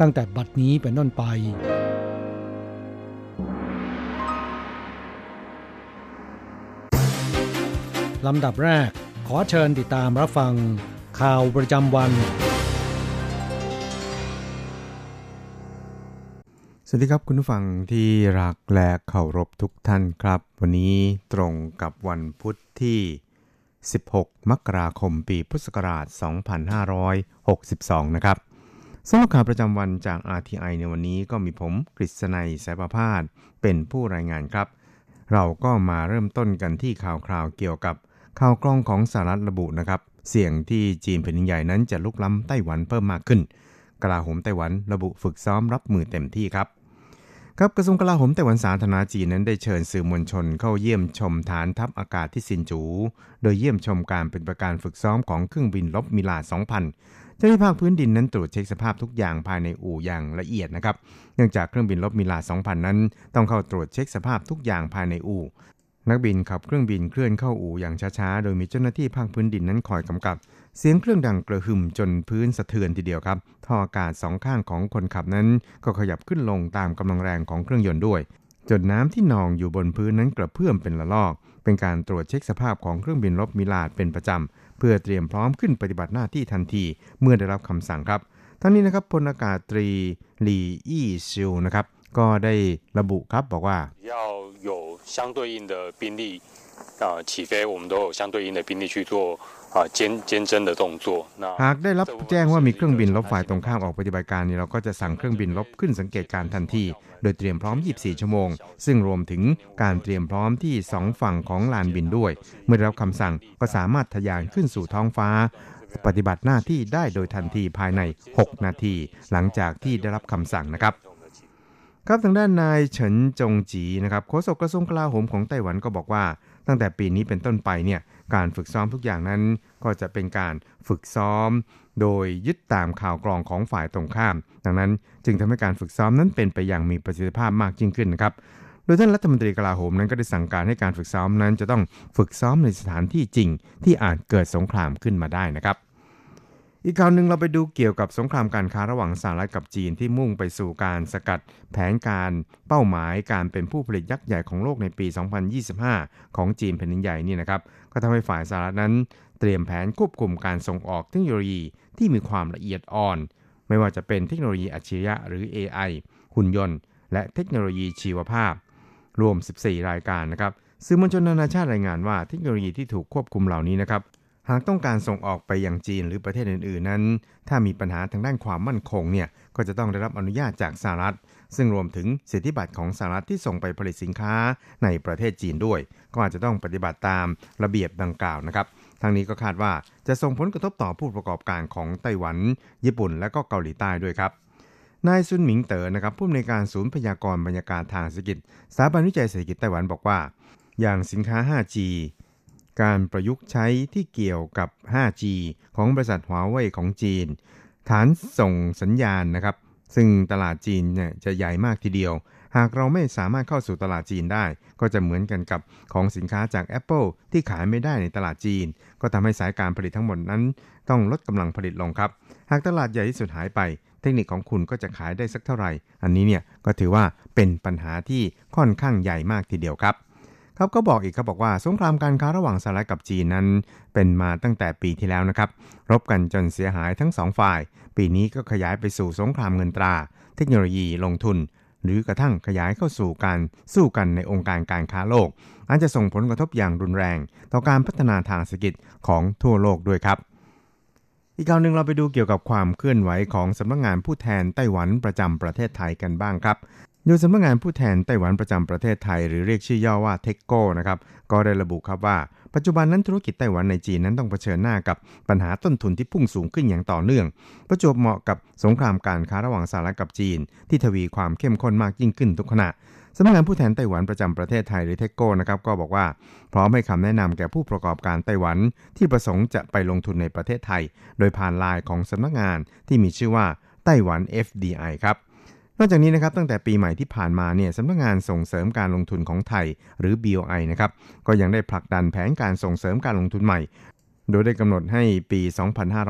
ตั้งแต่บัดนี้เป็นต้นไป ลำดับแรกขอเชิญติดตามรับฟัง ข่าวประจำวัน สวัสดีครับคุณผู้ฟังที่รักและเคารพทุกท่านครับ วันนี้ตรงกับวันพุทธที่ 16 มกราคมปีพุทธศักราช 2562 นะครับ สำหรับข่าวประจำวันจาก RTI ในวันนี้ก็มีผมกฤษณัยสายประพาสเป็นผู้รายงานครับ เราก็มาเริ่มต้นกันที่ข่าวคราวเกี่ยวกับข่าวกล้องของสหรัฐระบุนะครับ เสี่ยงที่จีนแผ่นใหญ่นั้นจะลุกล้ำไต้หวันเพิ่มมากขึ้น กลาโหมไต้หวันระบุฝึกซ้อมรับมือเต็มที่ครับ ครับกระทรวงกลาโหมไต้หวันสาธารณรัฐจีนนั้นได้เชิญสื่อมวลชนเข้าเยี่ยมชมฐานทัพอากาศที่ซินจู โดยเยี่ยมชมการเป็นประการฝึกซ้อมของเครื่องบินรบมิราจ 2000 เจ้าหน้าที่ภาคพื้นดินนั้นตรวจเช็คสภาพทุกอย่างภายในอู่อย่างละเอียดนะครับ เนื่องจากเครื่องบินรบมิราจ 2000 นั้น ต้องเข้าตรวจเช็คสภาพทุกอย่างภายในอู่ นักบินขับเครื่องบินเคลื่อนเข้าอู่อย่างช้าๆ โดยมีเจ้าหน้าที่ภาคพื้นดินนั้นคอยกำกับ เสียงเครื่องดังกระหึ่มจนพื้นสะเทือนทีเดียวครับ ท่ออากาศสองข้างของคนขับนั้น ก็ขยับขึ้นลงตามกำลังแรงของเครื่องยนต์ด้วย จนน้ำที่นองอยู่บนพื้นนั้นกระเพื่อมเป็นละลอก เป็นการตรวจเช็คสภาพของเครื่องบินรบมิลาดเป็นประจำ เพื่อเตรียมพร้อมขึ้นปฏิบัติหน้าที่ทันทีเมื่อได้รับคำสั่งครับ ทั้งนี้นะครับพลอากาศตรีหลีอี้ซิวนะครับ ก็ได้ระบุครับบอกว่า 要有相对应的兵力啊、起飞，我们都有相对应的兵力去做啊监监侦的动作。那 หากได้รับแจ้งว่ามีเครื่องบินลบฝ่ายตรงข้ามออกปฏิบัติการนี้เราก็จะสั่งเครื่องบินลบขึ้นสังเกตการณ์ทันที โดยเตรียมพร้อม 24 ชั่วโมง ซึ่งรวมถึงการเตรียมพร้อมที่ 2 ฝั่งของลานบินด้วย เมื่อได้รับคำสั่งก็สามารถทะยานขึ้นสู่ท้องฟ้า ปฏิบัติหน้าที่ได้โดยทันทีภายใน 6 นาที หลังจากที่ได้รับคำสั่งนะครับครับทางด้านนายเฉินจงจีนะครับโฆษกกระทรวงกลาโหมของไต้หวันก็บอกว่า ตั้งแต่ปีนี้เป็นต้นไปเนี่ย การฝึกซ้อมทุกอย่างนั้น ก็จะเป็นการฝึกซ้อม โดยยึดตามข่าวกรองของฝ่ายตรงข้าม ดังนั้นจึงทำให้การฝึกซ้อมนั้นเป็นไปอย่างมีประสิทธิภาพมากยิ่งขึ้นนะครับโดยท่านรัฐมนตรีกลาโหมนั้นก็ได้สั่งการให้การฝึกซ้อมนั้น จะต้องฝึกซ้อมในสถานที่จริง ที่อาจเกิดสงครามขึ้นมาได้นะครับ อีกข่าวหนึ่งเราไปดูเกี่ยวกับสงครามการค้าระหว่างสหรัฐกับจีนที่มุ่งไปสู่การสกัดแผนการเป้าหมายการเป็นผู้ผลิตยักษ์ใหญ่ของโลกในปี 2025 ของจีนแผ่นดินใหญ่นี่นะครับ ก็ทำให้ฝ่ายสหรัฐนั้น เตรียมแผนควบคุมการส่งออกเทคโนโลยีที่มีความละเอียดอ่อน ไม่ว่าจะเป็นเทคโนโลยีอัจฉริยะหรือ AI หุ่นยนต์ และเทคโนโลยีชีวภาพ รวม 14 รายการนะครับสื่อมวลชนนานาชาติรายงานว่าเทคโนโลยีที่ถูกควบคุมเหล่านี้นะครับหากต้องการส่งออกไปยังจีนหรือประเทศอื่นๆนั้น ถ้ามีปัญหาทางด้านความมั่นคงเนี่ยก็จะต้องได้รับอนุญาตจากสหรัฐ ซึ่งรวมถึงสิทธิบัตรของสหรัฐที่ส่งไปผลิตสินค้าในประเทศจีนด้วย ก็อาจจะต้องปฏิบัติตามระเบียบดังกล่าวนะครับทางนี้ก็คาดว่าจะส่งผลกระทบต่อผู้ประกอบการของไต้หวัน ญี่ปุ่น และก็เกาหลีใต้ด้วยครับนายซุนหมิงเต๋อนะครับผู้อำนวยการศูนย์พยากรณ์บรรยากาศทางเศรษฐกิจสถาบันวิจัยเศรษฐกิจไต้หวันบอกว่า อย่างสินค้า 5G การประยุกต์ใช้ที่เกี่ยวกับ 5G ของบริษัทหัวเว่ยของจีน ฐานส่งสัญญาณนะครับ ซึ่งตลาดจีนเนี่ยจะใหญ่มากทีเดียว หากเราไม่สามารถเข้าสู่ตลาดจีนได้ ก็จะเหมือนกันกับของสินค้าจาก Apple ที่ขายไม่ได้ในตลาดจีน ก็ทำให้สายการผลิตทั้งหมดนั้น ต้องลดกำลังผลิตลงครับ หากตลาดใหญ่ที่สุดหายไป เทคนิคของคุณก็จะขายได้สักเท่าไหร่ อันนี้เนี่ยก็ถือว่าเป็นปัญหาที่ค่อนข้างใหญ่มากทีเดียวครับครับก็บอกอีกครับบอกว่าสงครามการค้าระหว่างสหรัฐกับจีนนั้น เป็นมาตั้งแต่ปีที่แล้วนะครับ รบกันจนเสียหายทั้งสองฝ่าย ปีนี้ก็ขยายไปสู่สงครามเงินตรา เทคโนโลยีลงทุน หรือกระทั่งขยายเข้าสู่การสู้กันในองค์การการค้าโลก อาจจะส่งผลกระทบอย่างรุนแรง ต่อการพัฒนาทางเศรษฐกิจของทั่วโลกด้วยครับอีกข่าวหนึ่งเราไปดูเกี่ยวกับความเคลื่อนไหวของสำนักงานผู้แทนไต้หวันประจำประเทศไทยกันบ้างครับโดยสำนักงานผู้แทนไต้หวันประจำประเทศไทย หรือเรียกชื่อย่อว่าเทคโก้นะครับก็ได้ระบุครับว่า ปัจจุบันนั้นธุรกิจไต้หวันในจีนนั้นต้องเผชิญหน้ากับปัญหาต้นทุนที่พุ่งสูงขึ้นอย่างต่อเนื่อง ประจวบเหมาะกับสงครามการค้าระหว่างสหรัฐกับจีน ที่ทวีความเข้มข้นมากยิ่งขึ้นทุกขณะสำนักงานผู้แทนไต้หวันประจำประเทศไทยหรือเทคโก้นะครับก็บอกว่า พร้อมให้คำแนะนำแก่ผู้ประกอบการไต้หวัน ที่ประสงค์จะไปลงทุนในประเทศไทย โดยผ่านไลน์ของสำนักงานที่มีชื่อว่าไต้หวัน FDI ครับ นอกจากนี้นะครับตั้งแต่ปีใหม่ที่ผ่านมาเนี่ยสำนักงานส่งเสริมการลงทุนของไทยหรือ BOI นะครับก็ยังได้ผลักดันแผนการส่งเสริมการลงทุนใหม่ โดยได้กำหนดให้ปี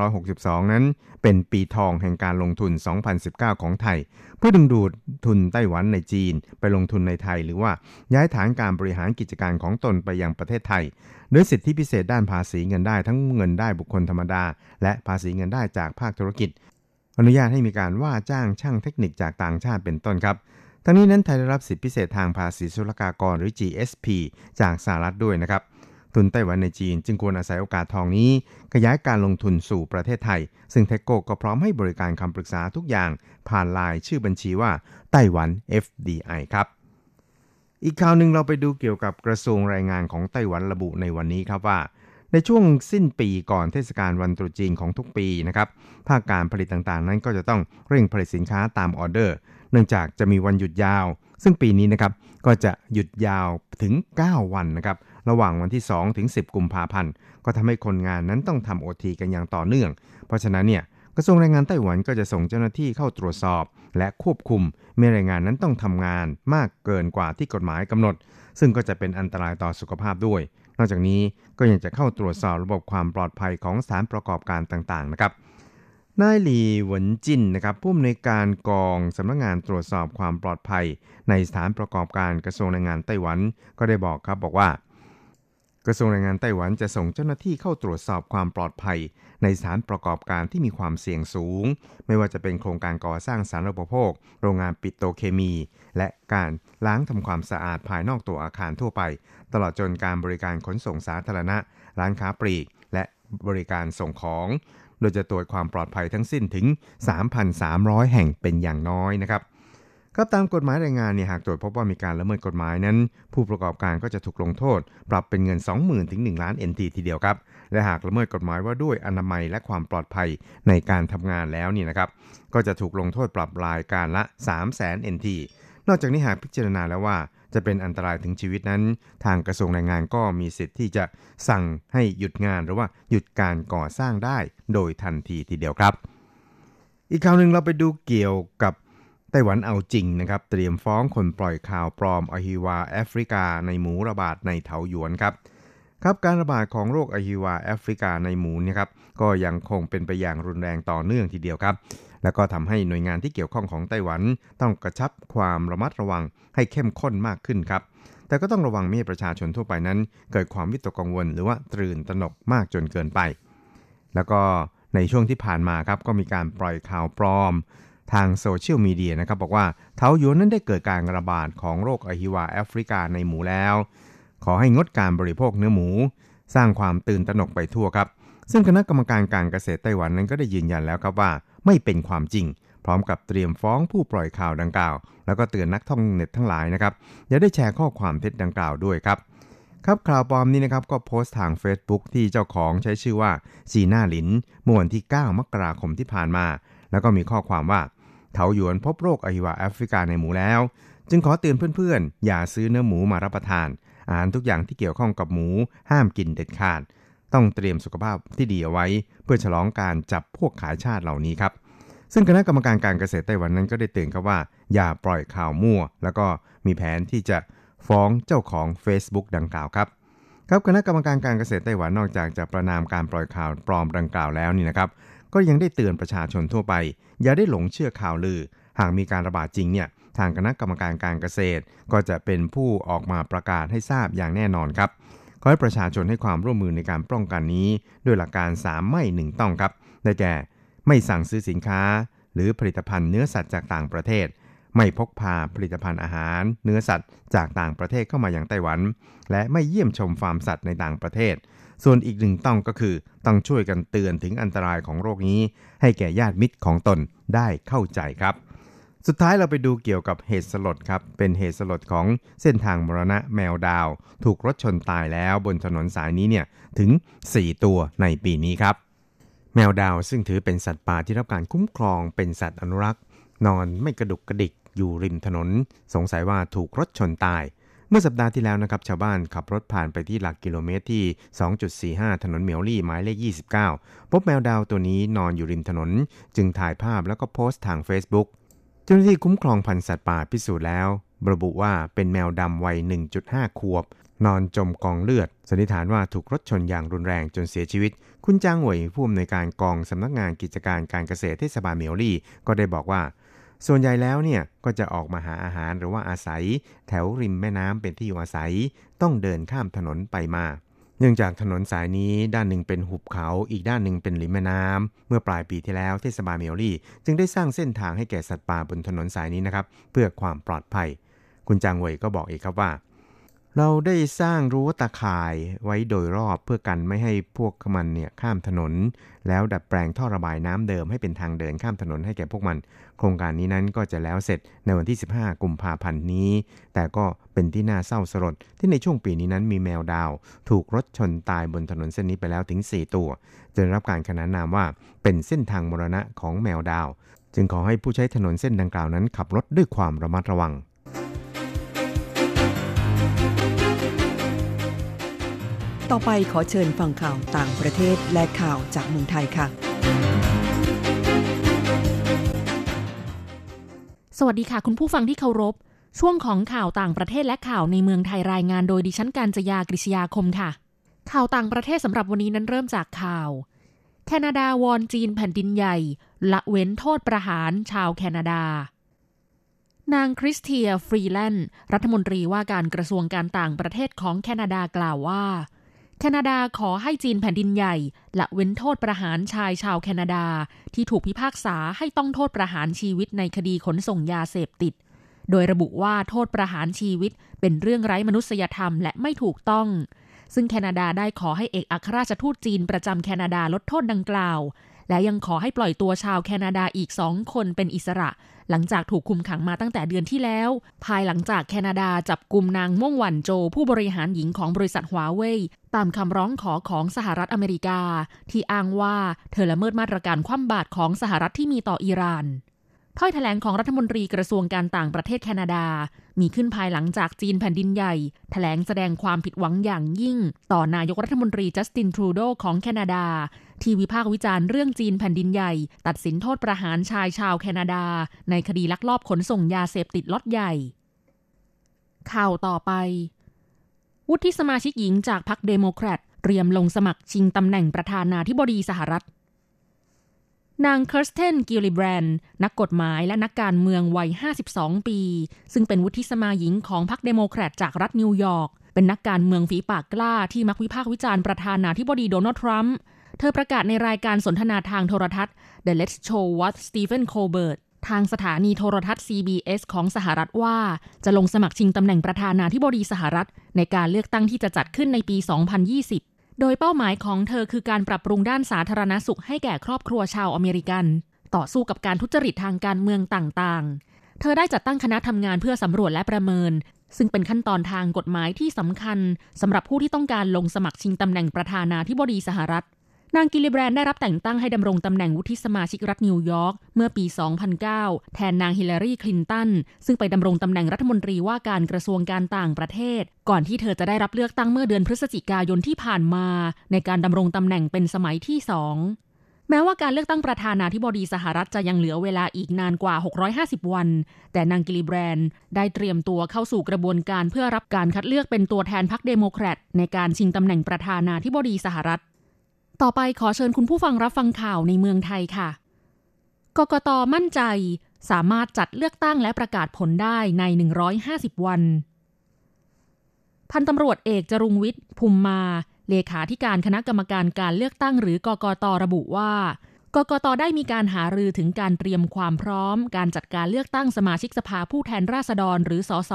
2562 นั้น เป็นปีทองแห่งการลงทุน 2019 ของไทย เพื่อดึงดูดทุนไต้หวันในจีน ไปลงทุนในไทย หรือว่าย้ายฐานการบริหารกิจการของตนไปยังประเทศไทยโดยสิทธิพิเศษด้านภาษีเงินได้ทั้งเงินได้บุคคลธรรมดา และภาษีเงินได้จากภาคธุรกิจ อนุญาตให้มีการว่าจ้างช่างเทคนิคจากต่างชาติเป็นต้นครับ ทั้งนี้นั้นไทยได้รับสิทธิพิเศษทางภาษีศุลกากรหรือ GSP จากสหรัฐด้วยนะครับ ทุนไต้หวันในจีนจึงควรอาศัยโอกาสทองนี้ ขยายการลงทุนสู่ประเทศไทย ซึ่งเทคโกก็พร้อมให้บริการคำปรึกษาทุกอย่างผ่านไลน์ชื่อบัญชีว่าไต้หวัน FDI ครับอีกข่าวหนึ่งเราไปดูเกี่ยวกับกระทรวงแรงงานของไต้หวันระบุในวันนี้ครับว่า ในช่วงสิ้นปีก่อนเทศกาลวันตรุษจีนของทุกปีนะครับภาคการผลิตต่างๆ นั้นก็จะต้องเร่งผลิตสินค้าตามออเดอร์ เนื่องจากจะมีวันหยุดยาว ซึ่งปีนี้นะครับก็จะหยุดยาวถึง 9 วันนะครับระหว่างวันที่ 2 ถึง 10 กุมภาพันธ์ ก็ทำให้คนงานนั้นต้องทำโอทีกันอย่างต่อเนื่อง เพราะฉะนั้นเนี่ยกระทรวงแรงงานไต้หวันก็จะส่งเจ้าหน้าที่เข้าตรวจสอบ และควบคุมเมื่อแรงงานนั้นต้องทำงานมากเกินกว่าที่กฎหมายกำหนด ซึ่งก็จะเป็นอันตรายต่อสุขภาพด้วย นอกจากนี้ก็ยังจะเข้าตรวจสอบระบบความปลอดภัยของสถานประกอบการต่างๆนะครับนายหลีหวนจินนะครับผู้อำนวยการกองสำนักงงานตรวจสอบความปลอดภัย ในสถานประกอบการกระทรวงแรงงานไต้หวันก็ได้บอกครับบอกว่า กระทรวงแรงงานไต้หวันจะส่งเจ้าหน้าที่เข้าตรวจสอบความปลอดภัย ในสถานประกอบการที่มีความเสี่ยงสูง ไม่ว่าจะเป็นโครงการก่อสร้างสารอุปโภค โรงงานปิโตเคมี และการล้างทำความสะอาดภายนอกตัวอาคารทั่วไป ตลอดจนการบริการขนส่งสาธารณะ ร้านค้าปลีก และบริการส่งของ โดยจะตรวจความปลอดภัยทั้งสิ้นถึง 3,300 แห่งเป็นอย่างน้อยนะครับ ก็ตามกฎหมายแรงงานเนี่ยหากตรวจพบว่ามีการละเมิดกฎหมายนั้น ผู้ประกอบการก็จะถูกลงโทษ ปรับเป็นเงิน 20,000ถึง1ล้าน NT ทีเดียวครับ และหากละเมิดกฎหมายว่าด้วยอนามัยและความปลอดภัยในการทำงานแล้วนี่นะครับก็จะถูกลงโทษปรับรายการละ 300,000 NT นอกจากนี้หากพิจารณาแล้วว่าจะเป็นอันตรายถึงชีวิตนั้น ทางกระทรวงแรงงานก็มีสิทธิ์ที่จะสั่งให้หยุดงานหรือว่าหยุดการก่อสร้างได้ โดยทันทีทีเดียวครับ อีกข่าวหนึ่งเราไปดูเกี่ยวกับ ไต้หวันเอาจริงนะครับ เตรียมฟ้องคนปล่อยข่าวปลอมอหิวาแอฟริกาในหมูระบาดในเถาหยวนครับครับการระบาดของโรคอหิวาแอฟริกาในหมูเนี่ยครับก็ยังคงเป็นไปอย่างรุนแรงต่อเนื่องทีเดียวครับ แล้วก็ทำให้หน่วยงานที่เกี่ยวข้องของไต้หวันต้องกระชับความระมัดระวังให้เข้มข้นมากขึ้นครับ แต่ก็ต้องระวังไม่ให้ประชาชนทั่วไปนั้น เกิดความวิตกกังวล หรือว่าตื่นตระหนกมากจนเกินไป แล้วก็ในช่วงที่ผ่านมาครับก็มีการปล่อยข่าวปลอม ทางโซเชียลมีเดียนะครับบอกว่าเทาหยวนนั้นได้เกิดการระบาดของโรคอหิวาแอฟริกาในหมูแล้ว ขอให้งดการบริโภคเนื้อหมู สร้างความตื่นตระหนกไปทั่วครับ ซึ่งคณะกรรมการการเกษตรไต้หวันนั้นก็ได้ยืนยันแล้วครับว่าไม่เป็นความจริง พร้อมกับเตรียมฟ้องผู้ปล่อยข่าวดังกล่าว แล้วก็เตือนนักท่องเน็ตทั้งหลายนะครับอย่าได้แชร์ข้อความเท็จดังกล่าวด้วยครับครับข่าวปลอมนี้นะครับก็โพสต์ทาง Facebook ที่เจ้าของใช้ชื่อว่าจีน่าลินเมื่อวันที่ 9 มกราคมที่ผ่านมา แล้วก็มีข้อความว่า เถาหยวนพบโรคอหิวาแอฟริกาในหมูแล้ว จึงขอเตือนเพื่อนๆ อย่าซื้อเนื้อหมูมารับประทาน อาหารทุกอย่างที่เกี่ยวข้องกับหมูห้ามกินเด็ดขาด ต้องเตรียมสุขภาพที่ดีเอาไว้ เพื่อฉลองการจับพวกขายชาติเหล่านี้ครับซึ่งคณะกรรมการการเกษตรไต้หวันนั้นก็ได้เตือนครับว่า อย่าปล่อยข่าวมั่ว แล้วก็มีแผนที่จะฟ้องเจ้าของ Facebook ดังกล่าวครับครับคณะกรรมการการเกษตรไต้หวันนอกจากจะประนามการปล่อยข่าวปลอมดังกล่าวแล้วนี่นะครับ ก็ยังได้เตือนประชาชนทั่วไป อย่าได้หลงเชื่อข่าวลือ หากมีการระบาดจริงเนี่ยทางคณะกรรมการการเกษตร ก็จะเป็นผู้ออกมาประกาศให้ทราบอย่างแน่นอนครับขอให้ประชาชนให้ความร่วมมือในการป้องกันนี้ด้วยหลักการ 3 ไม่หนึ่งต้องครับได้แก่ ไม่สั่งซื้อสินค้า หรือผลิตภัณฑ์เนื้อสัตว์จากต่างประเทศ ไม่พกพาผลิตภัณฑ์อาหาร เนื้อสัตว์จากต่างประเทศเข้ามาอย่างไต้หวัน และไม่เยี่ยมชมฟาร์มสัตว์ในต่างประเทศ ส่วนอีกหนึ่งต้องก็คือต้องช่วยกันเตือนถึงอันตรายของโรคนี้ ให้แก่ญาติมิตรของตนได้เข้าใจครับ สุดท้ายเราไปดูเกี่ยวกับเหตุสลดครับ เป็นเหตุสลดของเส้นทางมรณะแมวดาว ถูกรถชนตายแล้วบนถนนสายนี้เนี่ยถึง 4 ตัวในปีนี้ครับ แมวดาวซึ่งถือเป็นสัตว์ป่าที่รับการคุ้มครองเป็นสัตว์อนุรักษ์ นอนไม่กระดุกกระดิกอยู่ริมถนน สงสัยว่าถูกรถชนตาย เมื่อสัปดาห์ที่แล้วนะครับชาวบ้านขับรถผ่านไปที่หลักกิโลเมตรที่ 2.45 ถนนเหมียวลี่หมายเลข 29 พบแมวดาวตัวนี้นอนอยู่ริมถนน จึงถ่ายภาพแล้วก็โพสต์ทาง Facebook เจ้าหน้าที่คุ้มครองพันธุ์สัตว์ป่าพิสูจน์แล้ว ระบุว่าเป็นแมวดำวัย 1.5 ขวบ นอนจมกองเลือด สันนิษฐานว่าถูกรถชนอย่างรุนแรงจนเสียชีวิต คุณจ้างหวยผู้อำนวยการกองสำนักงานกิจการการเกษตรเทศบาลเหมียวลี่ ก็ได้บอกว่า ส่วนใหญ่แล้วเนี่ยก็จะออกมาหาอาหารหรือว่าอาศัย แถวริมแม่น้ำเป็นที่อยู่อาศัย ต้องเดินข้ามถนนไปมา เนื่องจากถนนสายนี้ด้านหนึ่งเป็นหุบเขาอีกด้านหนึ่งเป็นริมแม่น้ำเมื่อปลายปีที่แล้วเทศบาลเมลลี่ จึงได้สร้างเส้นทางให้แก่สัตว์ป่าบนถนนสายนี้นะครับเพื่อความปลอดภัย คุณจางเวยก็บอกอีกครับว่า เราได้สร้างรั้วตาข่ายไว้โดยรอบเพื่อกันไม่ให้พวกมันเนี่ยข้ามถนน แล้วดัดแปลงท่อระบายน้ำเดิมให้เป็นทางเดินข้ามถนนให้แก่พวกมัน โครงการนี้นั้นก็จะแล้วเสร็จในวันที่ 15 กุมภาพันธ์นี้ แต่ก็เป็นที่น่าเศร้าสลดที่ในช่วงปีนี้นั้นมีแมวดาว ถูกรถชนตายบนถนนเส้นนี้ไปแล้วถึง 4 ตัวจนรับการขนานนามว่าเป็นเส้นทางมรณะของแมวดาว จึงขอให้ผู้ใช้ถนนเส้นดังกล่าวนั้นขับรถด้วยความระมัดระวัง ต่อไปขอเชิญฟังข่าวต่างประเทศและข่าวจากเมืองไทยค่ะ สวัสดีค่ะคุณผู้ฟังที่เคารพ ช่วงของข่าวต่างประเทศและข่าวในเมืองไทยรายงานโดยดิฉันการจยากริชยาคมค่ะ ข่าวต่างประเทศสำหรับวันนี้นั้นเริ่มจากข่าว แคนาดาวอนจีนแผ่นดินใหญ่ ละเว้นโทษประหารชาวแคนาดา นางคริสเตียฟรีแลนด์รัฐมนตรีว่าการกระทรวงการต่างประเทศของแคนาดากล่าวว่า แคนาดาขอให้จีนแผ่นดินใหญ่ละเว้นโทษประหารชายชาวแคนาดา ที่ถูกพิพากษาให้ต้องโทษประหารชีวิตในคดีขนส่งยาเสพติด โดยระบุว่าโทษประหารชีวิตเป็นเรื่องไร้มนุษยธรรมและไม่ถูกต้อง ซึ่งแคนาดาได้ขอให้เอกอัครราชทูตจีนประจำแคนาดาลดโทษดังกล่าวและยังขอให้ปล่อยตัวชาวแคนาดาอีกสองคนเป็นอิสระ หลังจากถูกคุมขังมาตั้งแต่เดือนที่แล้ว ภายหลังจากแคนาดาจับกลุ่มนางม่วงหวันโจ ผู้บริหารหญิงของบริษัทฮวาเว่ยตามคำร้องขอของสหรัฐอเมริกา ที่อ้างว่าเธอละเมิดมาตรการคว่ำบาตรของสหรัฐที่มีต่ออิหร่านถ้อยแถลงของรัฐมนตรีกระทรวงการต่างประเทศแคนาดา มีขึ้นภายหลังจากจีนแผ่นดินใหญ่ แถลงแสดงความผิดหวังอย่างยิ่ง ต่อนายกรัฐมนตรีจัสตินทรูโดของแคนาดา ที่วิพากษ์วิจารณ์เรื่องจีนแผ่นดินใหญ่ ตัดสินโทษประหารชายชาวแคนาดา ในคดีลักลอบขนส่งยาเสพติดล็อตใหญ่ ข่าวต่อไป วุฒิสมาชิกหญิงจากพรรคเดโมแครตเตรียมลงสมัครชิงตำแหน่งประธานาธิบดีสหรัฐนางเคิร์สเทน กิลลิแบรนนักกฎหมายและนักการเมืองวัย 52 ปี ซึ่งเป็นวุฒิสมาหญิงของพรรคเดโมแครตจากรัฐนิวยอร์ก เป็นนักการเมืองฝีปากกล้าที่มักวิพากษ์วิจารณ์ประธานาธิบดีโดนัลด์ทรัมป์ เธอประกาศในรายการสนทนาทางโทรทัศน์ The Late Show with Stephen Colbert ทางสถานีโทรทัศน์ CBS ของสหรัฐว่า จะลงสมัครชิงตำแหน่งประธานาธิบดีสหรัฐ ในการเลือกตั้งที่จะจัดขึ้นในปี 2020 โดยเป้าหมายของเธอคือการปรับปรุงด้านสาธารณสุขให้แก่ครอบครัวชาวอเมริกัน ต่อสู้กับการทุจริตทางการเมืองต่างๆ เธอได้จัดตั้งคณะทำงานเพื่อสำรวจและประเมิน ซึ่งเป็นขั้นตอนทางกฎหมายที่สำคัญสำหรับผู้ที่ต้องการลงสมัครชิงตำแหน่งประธานาธิบดีสหรัฐ นางกิลลิแบรนได้รับแต่งตั้งให้ดำรงตำแหน่งวุฒิสมาชิกรัฐนิวยอร์กเมื่อปี 2009 แทนนางฮิลลารีคลินตัน ซึ่งไปดำรงตำแหน่งรัฐมนตรีว่าการกระทรวงการต่างประเทศ ก่อนที่เธอจะได้รับเลือกตั้งเมื่อเดือนพฤศจิกายนที่ผ่านมา ในการดำรงตำแหน่งเป็นสมัยที่สองแม้ว่าการเลือกตั้งประธานาธิบดีสหรัฐจะยังเหลือเวลาอีกนานกว่า 650 วัน แต่นางกิลลิแบรนได้เตรียมตัวเข้าสู่กระบวนการเพื่อรับการคัดเลือกเป็นตัวแทนพรรคเดโมแครตในการชิงตำแหน่งประธานาธิบดีสหรัฐ ต่อไปขอเชิญคุณผู้ฟังรับฟังข่าวในเมืองไทยค่ะ กกตมั่นใจสามารถจัดเลือกตั้งและประกาศผลได้ใน 150 วัน พันตำรวจเอกจรุงวิทย์ภูมิมา เลขาธิการคณะกรรมการการเลือกตั้งหรือกกตระบุว่า กกตได้มีการหารือถึงการเตรียมความพร้อม การจัดการเลือกตั้งสมาชิกสภาผู้แทนราษฎรหรือสส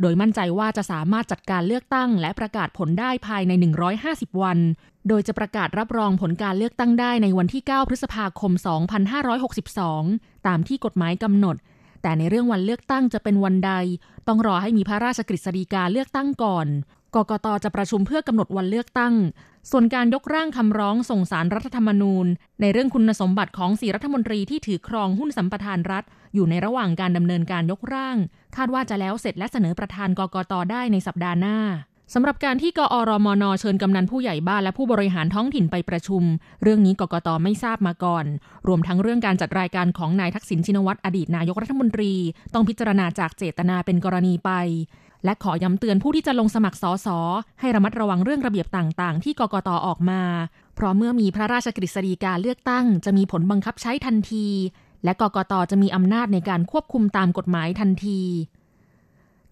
โดยมั่นใจว่าจะสามารถจัดการเลือกตั้ง และประกาศผลได้ภายใน 150 วัน โดยจะประกาศรับรองผลการเลือกตั้งได้ในวันที่ 9 พฤษภาคม 2562 ตามที่กฎหมายกำหนด แต่ในเรื่องวันเลือกตั้งจะเป็นวันใด ต้องรอให้มีพระราชกฤษฎีกาเลือกตั้งก่อน กกตจะประชุมเพื่อกำหนดวันเลือกตั้ง ส่วนการยกร่างคำร้องส่งสารรัฐธรรมนูญ ในเรื่องคุณสมบัติของสีรัฐมนตรีที่ถือครองหุ้นสัมปทานรัฐ อยู่ในระหว่างการดำเนินการยกร่าง คาดว่าจะแล้วเสร็จและเสนอประธานกกตได้ในสัปดาห์หน้าสำหรับการที่กอรมนเชิญกำนันผู้ใหญ่บ้านและผู้บริหารท้องถิ่นไปประชุม เรื่องนี้กกตไม่ทราบมาก่อน รวมทั้งเรื่องการจัดรายการของนายทักษิณชินวัตรอดีตนายกรัฐมนตรี ต้องพิจารณาจากเจตนาเป็นกรณีไป และขอย้ำเตือนผู้ที่จะลงสมัครสอสอให้ระมัดระวังเรื่องระเบียบต่างๆ ที่กกตออกมา เพราะเมื่อมีพระราชกฤษฎีกาเลือกตั้ง จะมีผลบังคับใช้ทันที และกกตจะมีอำนาจในการควบคุมตามกฎหมายทันที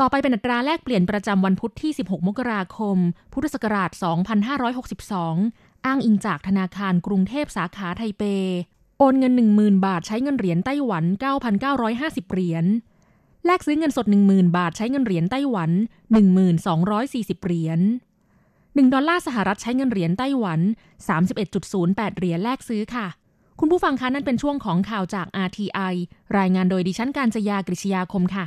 ต่อไปเป็นอัตราแลกเปลี่ยนประจำวันพุธที่ 16 มกราคม พุทธศักราช 2562 อ้างอิงจากธนาคารกรุงเทพสาขาไทเป โอนเงิน 10,000 บาทใช้เงินเหรียญไต้หวัน 9,950 เหรียญ แลกซื้อเงินสด 10,000 บาทใช้เงินเหรียญไต้หวัน 1240 เหรียญ1ดอลลาร์สหรัฐใช้เงินเหรียญไต้หวัน 31.08 เหรียญแลกซื้อค่ะ คุณผู้ฟังคะนั่นเป็นช่วงของข่าวจาก RTI รายงานโดยดิฉันการจยากริชยาคมค่ะ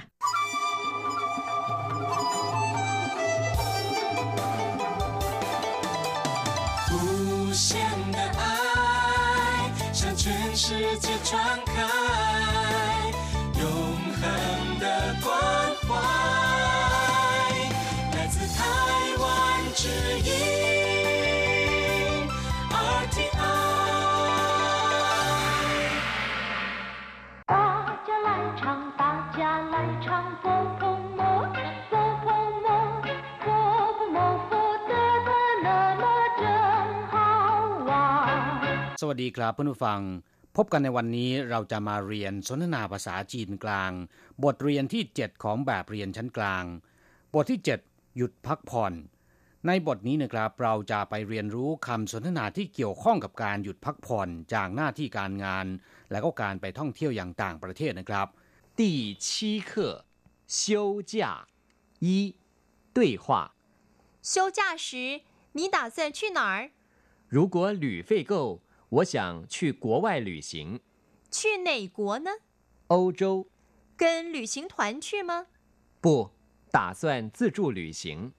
สวัสดีครับเพื่อนผู้ฟัง พบกันในวันนี้เราจะมาเรียนสนทนาภาษาจีนกลาง บทเรียนที่ 7 ของแบบเรียนชั้นกลาง บทที่ 7 หยุดพักผ่อน ในบทนี้นะครับเราจะไปเรียนรู้คำสนทนาที่เกี่ยวข้องกับการหยุดพักผ่อนจากหน้าที่การงาน และก็การไปท่องเที่ยวอย่างต่างประเทศนะครับ第七课休假一对话休假时你打算去哪儿如果旅费够 我想去国外旅行。去哪国呢？欧洲。跟旅行团去吗？不，打算自助旅行。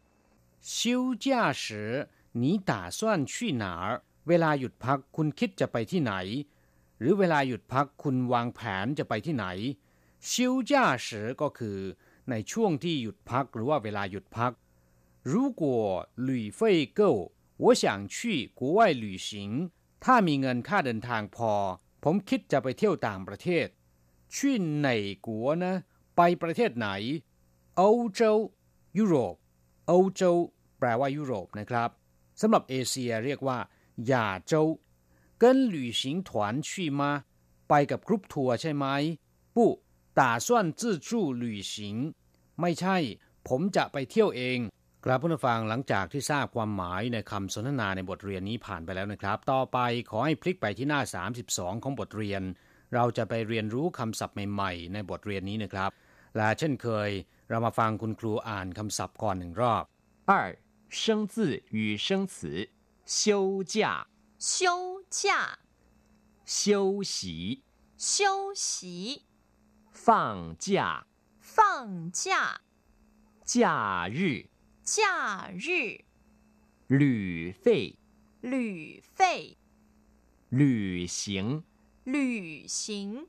休假时你打算去哪儿？เวลาหยุดพักคุณคิดจะไปที่ไหน หรือเวลาหยุดพักคุณวางแผนจะไปที่ไหน休假时ก็คือ ในช่วงที่หยุดพักหรือว่าเวลาหยุดพัก如果旅费够我想去国外旅行 ถ้ามีเงินค่าเดินทางพอ ผมคิดจะไปเที่ยวต่างประเทศชื่อไหนกัวนะ ไปประเทศไหนโอเจ้ยุโรปโอเจ้แปลว่ายุโรปนะครับสำหรับเอเชียเรียกว่ายาโจ้กินหลี่วนชี่มา ไปกับกรุ๊ปทัวร์ใช่ไหมปู่ตาส่วนจื้อไม่ใช่ ผมจะไปเที่ยวเอง ครับผู้ฟังหลังจากที่ทราบความหมายในคำสนทนาในบทเรียนนี้ผ่านไปแล้วนะครับ ต่อไปขอให้พลิกไปที่หน้า 32 ของบทเรียน เราจะไปเรียนรู้คำศัพท์ใหม่ๆ ในบทเรียนนี้นะครับ และเช่นเคย เรามาฟังคุณครูอ่านคำศัพท์ก่อนหนึ่งรอบ二生字与生词休假休假休息休息放假放假假日 假日，旅费，旅费，旅行，旅行，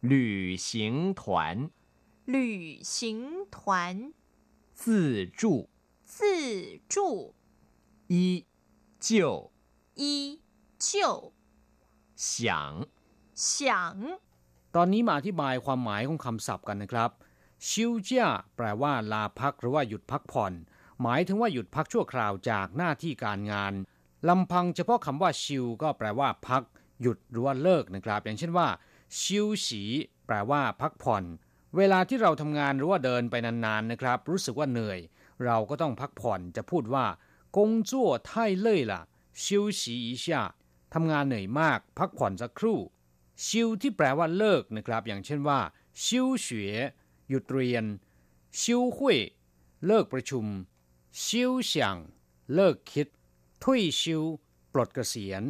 旅行团，旅行团，自助，自助，依旧，依旧，想，想。ตอนนี้มาอธิบายความหมายของคำศัพท์กันนะครับ ชิวเจียแปลว่าลาพักหรือว่าหยุดพักผ่อน หมายถึงว่าหยุดพักชั่วคราวจากหน้าที่การงานลำพังเฉพาะคำว่าชิวก็แปลว่า พัก หยุดหรือว่าเลิกนะครับ อย่างเช่นว่า ชิวสีแปลว่า พักผ่อน เวลาที่เราทำงานหรือว่าเดินไปนานๆนะครับ รู้สึกว่าเหนื่อย เราก็ต้องพักผ่อนจะพูดว่ากงจั่วไทเล่ล่ะชิวสีอีชาทำงานเหนื่อยมาก พักผ่อนสักครู่ ชิวที่แปลว่าเลิกนะครับ อย่างเช่นว่า ชิวเฉว หยุดเรียน ชิวหุยเลิกประชุม ชิวเฉียง เลิกคิด ทุยชิว ปลดเกษียณ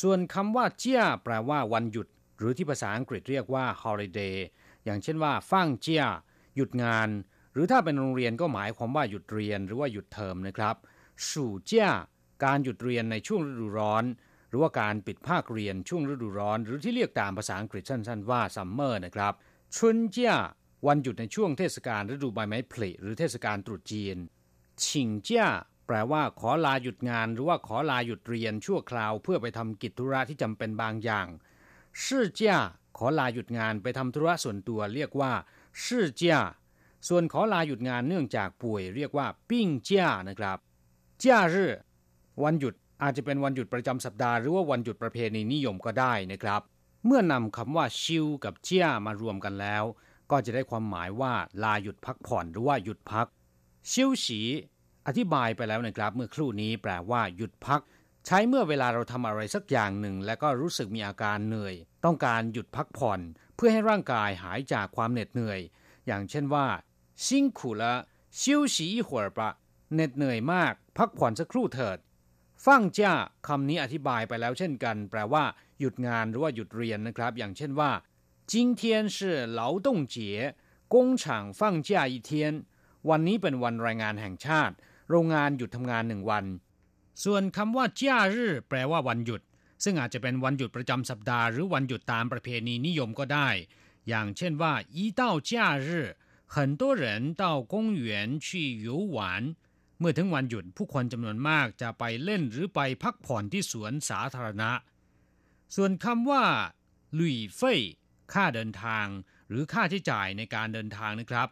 ส่วนคำว่าเจียแปลว่าวันหยุด หรือที่ภาษาอังกฤษเรียกว่า holiday อย่างเช่นว่าฟั่งเจียหยุดงาน หรือถ้าเป็นโรงเรียนก็หมายความว่าหยุดเรียนหรือว่าหยุดเทอมนะครับสู่เจียการหยุดเรียนในช่วงฤดูร้อน หรือว่าการปิดภาคเรียนช่วงฤดูร้อน หรือที่เรียกตามภาษาอังกฤษสั้น ๆ ว่าซัมเมอร์นะครับชุนเจีย วันหยุดในช่วงเทศกาลฤดูใบไม้ผลิหรือเทศกาลตรุษจีน ชิงเจ้า แปลว่าขอลาหยุดงาน หรือว่าขอลาหยุดเรียนชั่วคราวเพื่อไปทำกิจธุระที่จำเป็นบางอย่างชื่อเจ้า ขอลาหยุดงานไปทำธุระส่วนตัวเรียกว่าชื่อเจ้า ส่วนขอลาหยุดงานเนื่องจากป่วย เรียกว่าปิ้งเจ้านะครับเจ้ารื่อวันหยุดอาจจะเป็นวันหยุดประจำสัปดาห์หรือว่าวันหยุดประเพณีนิยมก็ได้นะครับ เมื่อนำคำว่าชิวกับเจ้ามารวมกันแล้ว ก็จะได้ความหมายว่าลาหยุดพักผ่อนหรือว่าหยุดพักชิวฉีอธิบายไปแล้วนะครับเมื่อครู่นี้แปลว่าหยุดพัก ใช้เมื่อเวลาเราทำอะไรสักอย่างหนึ่ง แล้วก็รู้สึกมีอาการเหนื่อย ต้องการหยุดพักผ่อน เพื่อให้ร่างกายหายจากความเหน็ดเหนื่อย อย่างเช่นว่าซิ่งขู่ละชิวฉีหัวปะเหน็ดเหนื่อยมาก พักผ่อนสักครู่เถิดฟั่งจ้าคำนี้อธิบายไปแล้วเช่นกัน แปลว่า หยุดงานหรือว่าหยุดเรียนนะครับ อย่างเช่นว่า 今天是劳动节工厂放假一天วันนี้เป็นวันแรงงานแห่งชาติ โรงงานหยุดทำงานหนึ่งวัน ส่วนคำว่าจ้ารื่อแปลว่าวันหยุด ซึ่งอาจจะเป็นวันหยุดประจำสัปดาห์หรือวันหยุดตามประเพณีนิยมก็ได้ อย่างเช่นว่า一到假日很多人到公园去游玩เมื่อถึงวันหยุดผู้คนจำนวนมากจะไปเล่นหรือไปพักผ่อนที่สวนสาธารณะ ส่วนคำว่าหลุยเฟ่ย ค่าเดินทาง หรือค่าใช้จ่ายในการเดินทางนะครับ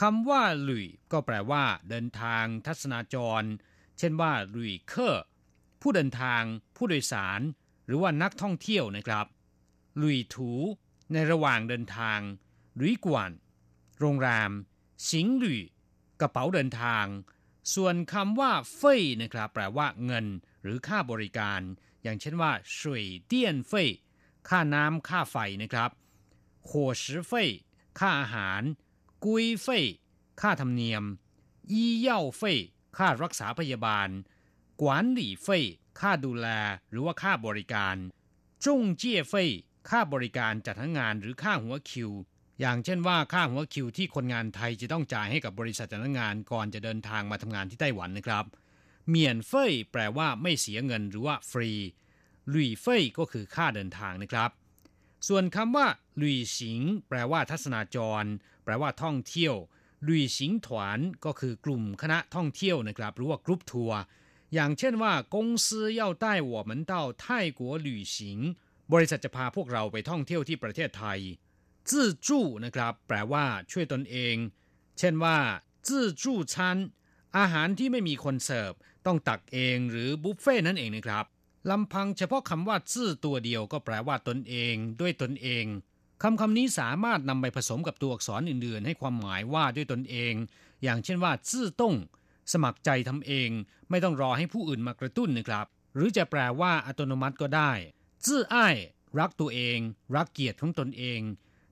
คำว่าลุยก็แปลว่า เดินทางทัศนาจร เช่นว่าลุยเคอร์ผู้เดินทาง ผู้โดยสาร หรือว่านักท่องเที่ยวนะครับลุยถู ในระหว่างเดินทางลุยกวนโรงแรม สิงลุยกระเป๋าเดินทาง ส่วนคำว่าเฟยนะครับ แปลว่าเงิน หรือค่าบริการ อย่างเช่นว่าช่วยเตี้ยนเฟยค่าน้ำค่าไฟนะครับ หัวชิเฟยค่าอาหารกุยเฟยค่าธรรมเนียม ยี่เย่าเฟยค่ารักษาพยาบาล กวนหลี่เฟยค่าดูแลหรือว่าค่าบริการจงเจี้ยเฟ่ค่าบริการจัดหางานหรือค่าหัวคิว อย่างเช่นว่าค่าหัวคิวที่คนงานไทยจะต้องจ่ายให้กับบริษัทจัดหางานก่อนจะเดินทางมาทำงานที่ไต้หวันนะครับ 免费 แปลว่าไม่เสียเงินหรือว่าฟรี 旅费 ก็คือค่าเดินทางนะครับ ส่วนคำว่า ลุยสิงแปลว่าทัศนาจร แปลว่าท่องเที่ยวลุยสิงถวนก็คือกลุ่มคณะท่องเที่ยวนะครับ หรือว่ากรุ๊ปทัวร์อย่างเช่นว่า公司要带我们到泰国旅行บริษัทจะพาพวกเราไปท่องเที่ยวที่ประเทศไทยจื้อจู้นะครับ แปลว่าช่วยตนเอง เช่นว่าจื้อจู้ชั้นอาหารที่ไม่มีคนเสิร์ฟต้องตักเองหรือบุฟเฟ่นั่นเองนะครับลำพังเฉพาะคำว่าซื่อตัวเดียวก็แปลว่าตนเองด้วยตนเอง คำคำนี้สามารถนำไปผสมกับตัวอักษรอื่นๆ ให้ความหมายว่าด้วยตนเอง อย่างเช่นว่าซื่อต้งสมัครใจทำเอง ไม่ต้องรอให้ผู้อื่นมากระตุ้นนะครับ หรือจะแปลว่าอัตโนมัติก็ได้ซื่ออ้ายรักตัวเอง รักเกียรติของตนเอง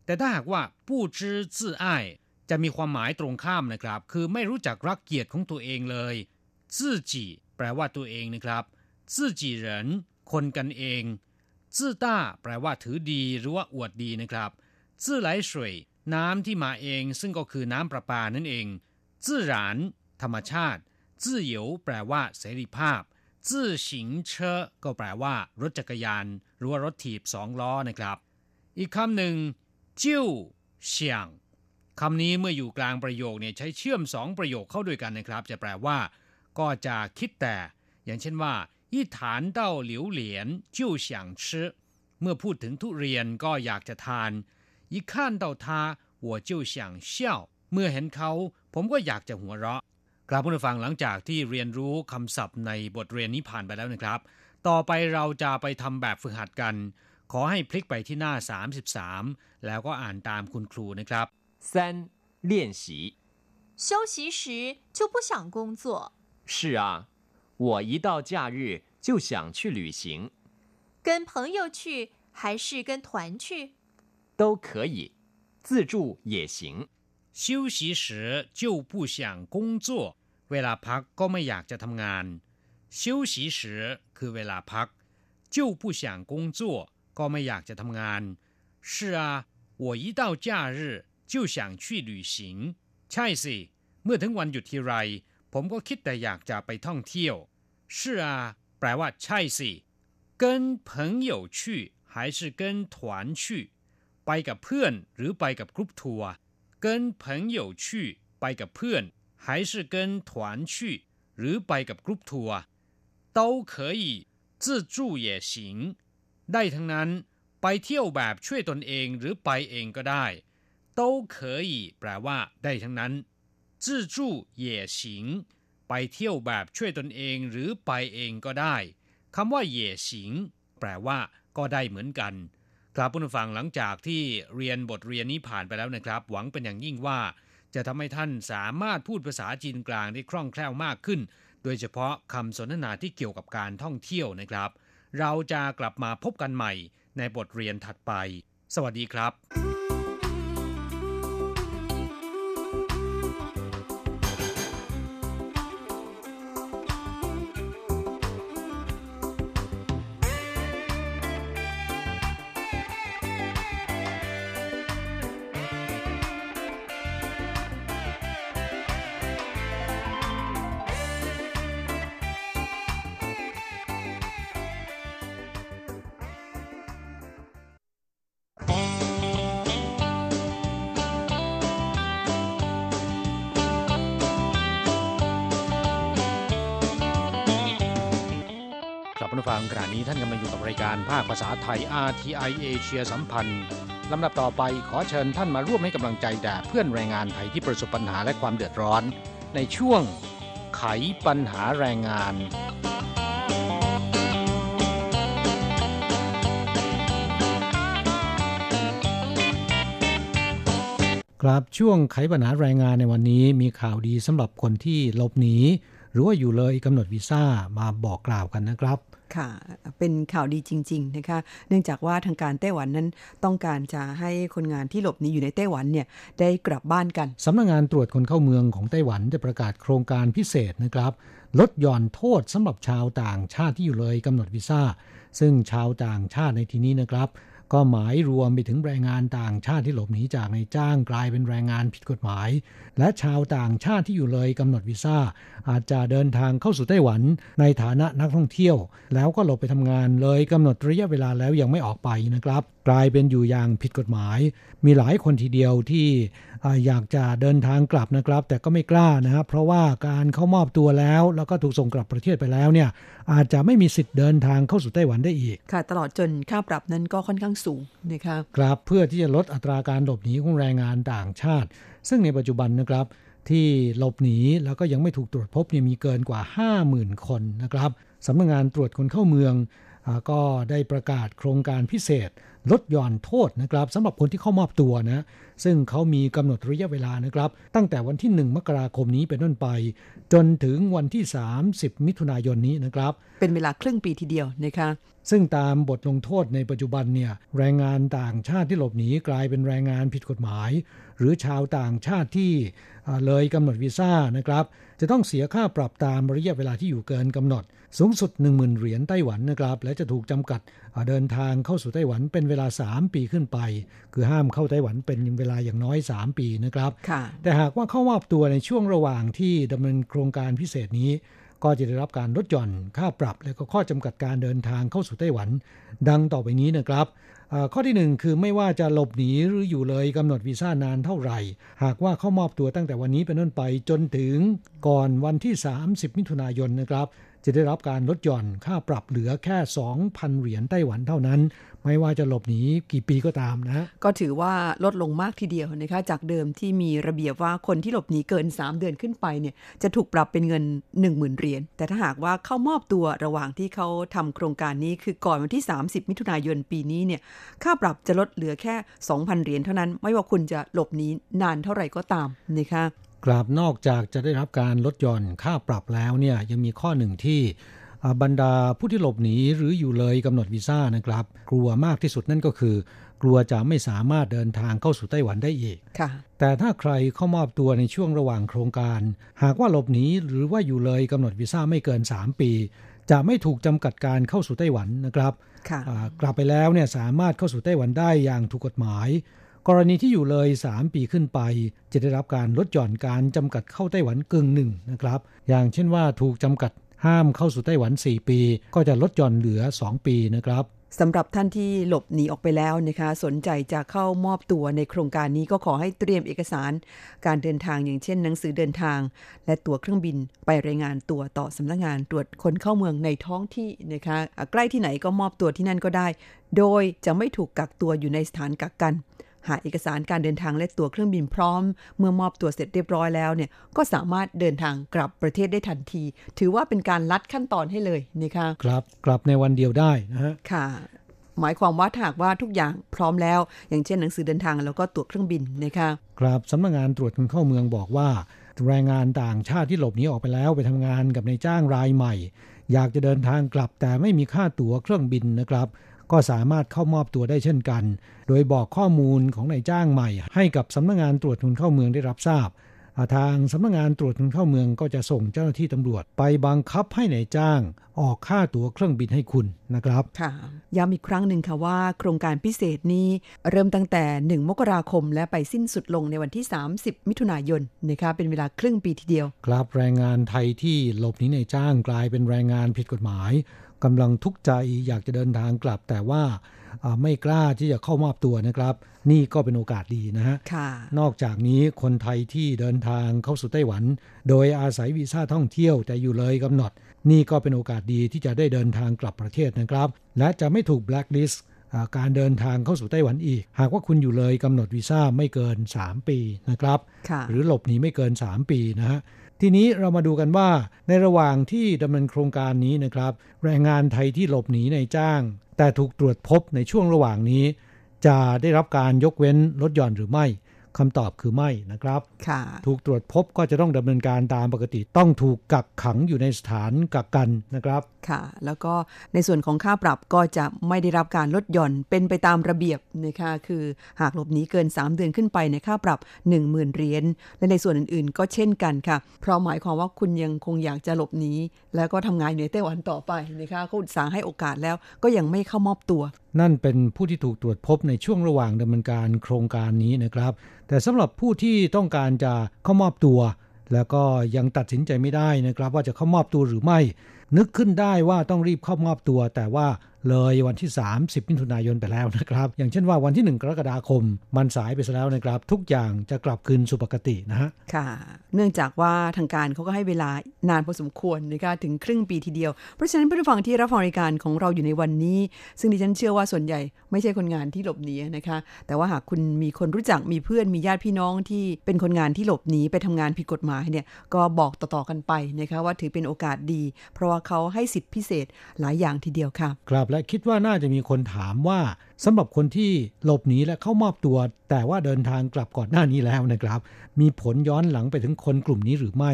แต่ถ้าหากว่าผู้ชื่อซื่ออ้ายจะมีความหมายตรงข้ามนะครับ คือไม่รู้จักรักเกียรติของตัวเองเลยซื่อจีแปลว่าตัวเองนะครับซื่อจีเหรินคนกันเอง จื้อต้าแปลว่าถือดีหรือว่าอวดดีนะครับจื้อไหลสวยน้ำที่มาเองซึ่งก็คือน้ำประปานั่นเองจื้อหราน ธรรมชาติจื้อเหยวแปลว่าเสรีภาพจื้อสิงเชอก็แปลว่า รถจักรยาน หรือว่ารถถีบสองล้อนะครับ อีกคำหนึ่งจิ้วเฉียงคำนี้เมื่ออยู่กลางประโยคเนี่ยใช้เชื่อมสองประโยคเข้าด้วยกันนะครับ จะแปลว่า ก็จะคิดแต่ อย่างเช่นว่า 一谈到榴莲就想吃เมื่อพูดถึงทุเรียนก็อยากจะทาน一看到它我就想笑เมื่อเห็นเขาผมก็อยากจะหัวเราะกราบผู้ฟังหลังจากที่เรียนรู้คำศัพท์ในบทเรียนนี้ผ่านไปแล้วนะครับ ต่อไปเราจะไปทำแบบฝึกหัดกัน ขอให้พลิกไปที่หน้า 33 แล้วก็อ่านตามคุณครูนะครับ三练习休息时就不想工作是啊 我一到假日就想去旅行，跟朋友去还是跟团去？都可以，自助也行。休息时就不想工作，เวลาพักก็ไม่อยากจะทำงาน休息时คือเวลาพัก就不想工作ก็ไม่อยากจะทำงาน是啊我一到假日就想去旅行ใช่สิเมื่อถึงวันหยุดทีไร ผมก็คิดแต่อยากจะไปท่องเที่ยว是啊แปลว่าใช่สิ跟朋友去还是跟团去ไปกับเพื่อนหรือไปกับกรุ๊ปทัวร์跟朋友去ไปกับเพื่อน还是跟团去หรือไปกับกรุ๊ปทัวร์都可以自助也行ได้ทั้งนั้น ไปเที่ยวแบบช่วยตนเองหรือไปเองก็ได้都可以แปลว่าได้ทั้งนั้น 自助也行ไปเที่ยวแบบช่วยตนเองหรือไปเองก็ได้คำว่าเย่ฉิง แปลว่า ก็ได้เหมือนกัน ครับผู้ฟังหลังจากที่เรียนบทเรียนนี้ผ่านไปแล้วนะครับ หวังเป็นอย่างยิ่งว่า จะทำให้ท่านสามารถพูดภาษาจีนกลางได้คล่องแคล่วมากขึ้น โดยเฉพาะคำสนทนาที่เกี่ยวกับการท่องเที่ยวนะครับ เราจะกลับมาพบกันใหม่ในบทเรียนถัดไป สวัสดีครับ คุณผู้ฟังขณะนี้ท่านกำลังอยู่กับรายการภาคภาษาไทย RTI เอเชียสัมพันธ์ลำดับต่อไปขอเชิญท่านมาร่วมให้กำลังใจแด่เพื่อนแรงงานไทยที่ประสบปัญหาและความเดือดร้อน ในช่วงไขปัญหาแรงงานครับช่วงไขปัญหาแรงงานในวันนี้มีข่าวดีสำหรับคนที่หลบหนีหรือว่าอยู่เลยกำหนดวีซ่ามาบอกกล่าวกันนะครับ ค่ะ เป็นข่าวดีจริง ๆ นะคะ เนื่องจากว่าทางการไต้หวันนั้นต้องการจะให้คนงานที่หลบหนีอยู่ในไต้หวันเนี่ยได้กลับบ้านกันสำนักงงานตรวจคนเข้าเมืองของไต้หวันได้ประกาศโครงการพิเศษนะครับ ลดหย่อนโทษสำหรับชาวต่างชาติที่อยู่เลยกำหนดวีซ่า ซึ่งชาวต่างชาติในที่นี้นะครับ ก็หมายรวมไปถึงแรงงานต่างชาติที่หลบหนีจากในจ้างกลายเป็นแรงงานผิดกฎหมาย และชาวต่างชาติที่อยู่เลยกำหนดวีซ่า อาจจะเดินทางเข้าสู่ไต้หวัน ในฐานะนักท่องเที่ยว แล้วก็หลบไปทำงานเลยกำหนดระยะเวลาแล้วยังไม่ออกไปนะครับ กลายเป็นอยู่อย่างผิดกฎหมาย มีหลายคนทีเดียวที่อยากจะเดินทางกลับนะครับ แต่ก็ไม่กล้านะครับเพราะว่าการเข้ามอบตัวแล้ว แล้วก็ถูกส่งกลับประเทศไปแล้วเนี่ยอาจจะไม่มีสิทธิ์เดินทางเข้าสู่ไต้หวันได้อีก ค่ะ ตลอดจนค่าปรับนั้นก็ค่อนข้างสูงนะคะครับเพื่อที่จะลดอัตราการหลบหนีของแรงงานต่างชาติ ซึ่งในปัจจุบันนะครับที่หลบหนีแล้วก็ยังไม่ถูกตรวจพบเนี่ยมีเกินกว่า 50,000 คนนะครับสำนักงงานตรวจคนเข้าเมืองอก็ได้ประกาศโครงการพิเศษ ลดหย่อนโทษนะครับสำหรับคนที่เข้ามอบตัวนะซึ่งเขามีกำหนดระยะเวลานะครับ ตั้งแต่วันที่ 1 มกราคมนี้เป็นต้นไป จนถึงวันที่ 30 มิถุนายนนี้นะครับ เป็นเวลาครึ่งปีทีเดียวนะคะซึ่งตามบทลงโทษในปัจจุบันเนี่ยแรงงานต่างชาติที่หลบหนีกลายเป็นแรงงานผิดกฎหมาย หรือชาวต่างชาติที่เลยกำหนดวีซ่านะครับ จะต้องเสียค่าปรับตามระยะเวลาที่อยู่เกินกำหนด สูงสุด 10,000เหรียญไต้หวันนะครับ และจะถูกจำกัด เดินทางเข้าสู่ไต้หวันเป็นเวลา 3 ปีขึ้นไป คือห้ามเข้าไต้หวันเป็นเวลาอย่างน้อย 3 ปีนะครับ แต่หากว่าเข้ามอบตัวในช่วงระหว่างที่ดำเนินโครงการพิเศษนี้ ก็จะได้รับการลดหย่อนค่าปรับและก็ข้อจำกัดการเดินทางเข้าสู่ไต้หวัน ดังต่อไปนี้นะครับข้อที่ 1 คือไม่ว่าจะหลบหนีหรืออยู่เลยกำหนดวีซ่านานเท่าไหร่ หากว่าเข้ามอบตัวตั้งแต่วันนี้เป็นต้นไปจนถึงก่อนวันที่ 30 มิถุนายนนะครับ จะได้รับการลดหย่อนค่าปรับเหลือแค่ 2,000 เหรียญไต้หวันเท่านั้น ไม่ว่าจะหลบหนีกี่ปีก็ตามนะ ก็ถือว่าลดลงมากทีเดียวนะคะ จากเดิมที่มีระเบียบว่าคนที่หลบหนีเกิน 3 เดือนขึ้นไปเนี่ยจะถูกปรับเป็นเงิน 10,000 เหรียญ แต่ถ้าหากว่าเข้ามอบตัวระหว่างที่เขาทำโครงการนี้คือก่อนวันที่ 30 มิถุนายนปีนี้เนี่ยค่าปรับจะลดเหลือแค่ 2,000 เหรียญเท่านั้น ไม่ว่าคุณจะหลบหนีนานเท่าไหร่ก็ตามนะคะ กราบนอกจากจะได้รับการลดหย่อนค่าปรับแล้วเนี่ยยังมีข้อหนึ่งที่บรรดาผู้ที่หลบหนีหรืออยู่เลยกำหนดวีซ่านะครับ กลัวมากที่สุดนั่นก็คือ กลัวจะไม่สามารถเดินทางเข้าสู่ไต้หวันได้อีกแต่ถ้าใครเข้ามอบตัวในช่วงระหว่างโครงการ หากว่าหลบหนีหรือว่าอยู่เลยกำหนดวีซ่าไม่เกิน 3 ปี จะไม่ถูกจำกัดการเข้าสู่ไต้หวันนะครับกลับไปแล้วเนี่ยสามารถเข้าสู่ไต้หวันได้อย่างถูกกฎหมาย กรณีที่อยู่เลย 3 ปีขึ้นไป จะได้รับการลดหย่อนการจำกัดเข้าไต้หวันกึ่งหนึ่งนะครับ อย่างเช่นว่าถูกจำกัดห้ามเข้าสู่ไต้หวัน 4 ปี ก็จะลดหย่อนเหลือ 2 ปีนะครับสำหรับท่านที่หลบหนีออกไปแล้วนะคะ สนใจจะเข้ามอบตัวในโครงการนี้ก็ขอให้เตรียมเอกสาร การเดินทางอย่างเช่น หนังสือเดินทาง และตั๋วเครื่องบินไปรายงานตัวต่อสำนักงานตรวจคนเข้าเมืองในท้องที่นะคะใกล้ที่ไหนก็มอบตัวที่นั่นก็ได้ โดยจะไม่ถูกกักตัวอยู่ในสถานกักกัน หากเอกสารการเดินทางและตั๋วเครื่องบินพร้อม เมื่อมอบตัวเสร็จเรียบร้อยแล้วเนี่ยก็สามารถเดินทางกลับประเทศได้ทันที ถือว่าเป็นการลัดขั้นตอนให้เลยนะคะครับกลับในวันเดียวได้นะฮะค่ะหมายความว่าหากว่าทุกอย่างพร้อมแล้ว อย่างเช่นหนังสือเดินทางแล้วก็ตั๋วเครื่องบินนะคะครับสำนักงานตรวจคนเข้าเมืองบอกว่าแรงงานต่างชาติที่หลบหนีออกไปแล้วไปทำงานกับในจ้างรายใหม่ อยากจะเดินทางกลับแต่ไม่มีค่าตั๋วเครื่องบินนะครับ ก็สามารถเข้ามอบตัวได้เช่นกัน โดยบอกข้อมูลของนายจ้างใหม่ ให้กับสำนักงงานตรวจทุนเข้าเมืองได้รับทราบ ทางสำนักงงานตรวจทุนเข้าเมืองก็จะส่งเจ้าหน้าที่ตำรวจไปบังคับให้ในายจ้าง ออกค่าตั๋วเครื่องบินให้คุณนะครับค่ะย้ำอีกครั้งหนึ่งค่ะว่า โครงการพิเศษนี้เริ่มตั้งแต่ 1 มกราคม และไปสิ้นสุดลงในวันที่ 30 มิถุนายนนะคะเป็นเวลาครึ่งปีทีเดียว ครับแรงงานไทยที่หลบหนีในจ้างกลายเป็นแรงงานผิดกฎหมาย กำลังทุกข์ใจอยากจะเดินทางกลับ แต่ว่าไม่กล้าที่จะเข้ามอบตัวนะครับ นี่ก็เป็นโอกาสดีนะฮะนอกจากนี้คนไทยที่เดินทางเข้าสู่ไต้หวัน โดยอาศัยวีซ่าท่องเที่ยวแต่อยู่เลยกำหนด นี่ก็เป็นโอกาสดีที่จะได้เดินทางกลับประเทศนะครับ และจะไม่ถูกแบล็คลิสต์การเดินทางเข้าสู่ไต้หวันอีก หากว่าคุณอยู่เลยกำหนดวีซ่าไม่เกิน 3 ปีนะครับ หรือหลบหนีไม่เกิน 3 ปีนะฮะ ทีนี้เรามาดูกันว่าในระหว่างที่ดำเนินโครงการนี้นะครับ แรงงานไทยที่หลบหนีในจ้าง แต่ถูกตรวจพบในช่วงระหว่างนี้ จะได้รับการยกเว้นลดหย่อนหรือไม่ คำตอบคือไม่นะครับ ถูกตรวจพบก็จะต้องดำเนินการตามปกติ ต้องถูกกักขังอยู่ในสถานกักกันนะครับ ค่ะ แล้วก็ในส่วนของค่าปรับก็จะไม่ได้รับการลดหย่อนเป็นไปตามระเบียบนะคะคือหากหลบหนีเกิน 3 เดือนขึ้นไปในค่าปรับ 10,000เหรียญและในส่วนอื่นๆ ก็เช่นกันค่ะ เพราะหมายความว่าคุณยังคงอยากจะหลบหนีแล้วก็ทำงานอยู่ในไต้หวันต่อไปนะคะเขาอุตส่าห์ให้โอกาสแล้วก็ยังไม่เข้ามอบตัว นั่นเป็นผู้ที่ถูกตรวจพบในช่วงระหว่างดำเนินการโครงการนี้นะครับ แต่สำหรับผู้ที่ต้องการจะเข้ามอบตัว แล้วก็ยังตัดสินใจไม่ได้นะครับ ว่าจะเข้ามอบตัวหรือไม่ นึกขึ้นได้ว่าต้องรีบเข้ามอบตัว แต่ว่า เลยวันที่ 30 มิถุนายนไปแล้วนะครับ อย่างเช่นว่าวันที่ 1 กรกฎาคม มันสายไปซะแล้วนะครับ ทุกอย่างจะกลับคืนสู่ปกตินะฮะ ค่ะ เนื่องจากว่าทางการเขาก็ให้เวลานานพอสมควรนะคะถึงครึ่งปีทีเดียว เพราะฉะนั้นผู้ฟังที่รับฟังรายการของเราอยู่ในวันนี้ ซึ่งดิฉันเชื่อว่าส่วนใหญ่ไม่ใช่คนงานที่หลบหนีนะคะ แต่ว่าหากคุณมีคนรู้จักมีเพื่อนมีญาติพี่น้องที่เป็นคนงานที่หลบหนีไปทำงานผิดกฎหมายเนี่ยก็บอกต่อๆกันไปนะคะว่าถือเป็นโอกาสดี เพราะว่าเขาให้สิทธิพิเศษหลายอย่างทีเดียวค่ะ ครับและคิดว่าน่าจะมีคนถามว่าสำหรับคนที่หลบหนีและเข้ามอบตัว แต่ว่าเดินทางกลับก่อนหน้านี้แล้วนะครับ มีผลย้อนหลังไปถึงคนกลุ่มนี้หรือไม่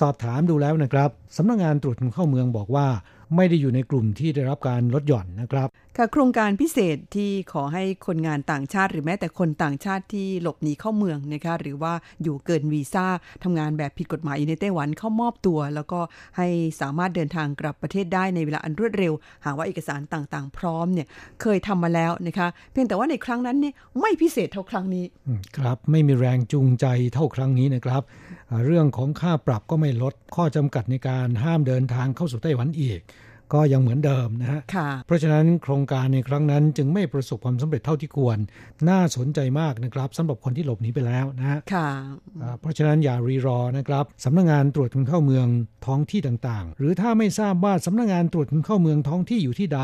สอบถามดูแล้วนะครับสำนักงงานตรวจคนเข้าเมืองบอกว่า ไม่ได้อยู่ในกลุ่มที่ได้รับการลดหย่อนนะครับ ค่ะโครงการพิเศษที่ขอให้คนงานต่างชาติหรือแม้แต่คนต่างชาติที่หลบหนีเข้าเมืองนะคะหรือว่าอยู่เกินวีซ่าทำงานแบบผิดกฎหมายในไต้หวันเข้ามอบตัว แล้วก็ให้สามารถเดินทางกลับประเทศได้ในเวลาอันรวดเร็ว หากว่าเอกสารต่างๆ พร้อมเนี่ยเคยทำมาแล้วนะคะเพียงแต่ว่าในครั้งนั้นเนี่ยไม่พิเศษเท่าครั้งนี้ครับไม่มีแรงจูงใจเท่าครั้งนี้นะครับ เรื่องของค่าปรับก็ไม่ลดข้อจำกัดในการห้ามเดินทางเข้าสู่ไต้หวันอีก ก็ยังเหมือนเดิมนะฮะ เพราะฉะนั้นโครงการในครั้งนั้นจึงไม่ประสบความสำเร็จเท่าที่ควร น่าสนใจมากนะครับสำหรับคนที่หลบหนีไปแล้วนะฮะเพราะฉะนั้นอย่ารีรอนะครับสำนักงงานตรวจคนเข้าเมืองท้องที่ต่างๆ หรือถ้าไม่ทราบว่าสำนักงงานตรวจคนเข้าเมืองท้องที่อยู่ที่ใด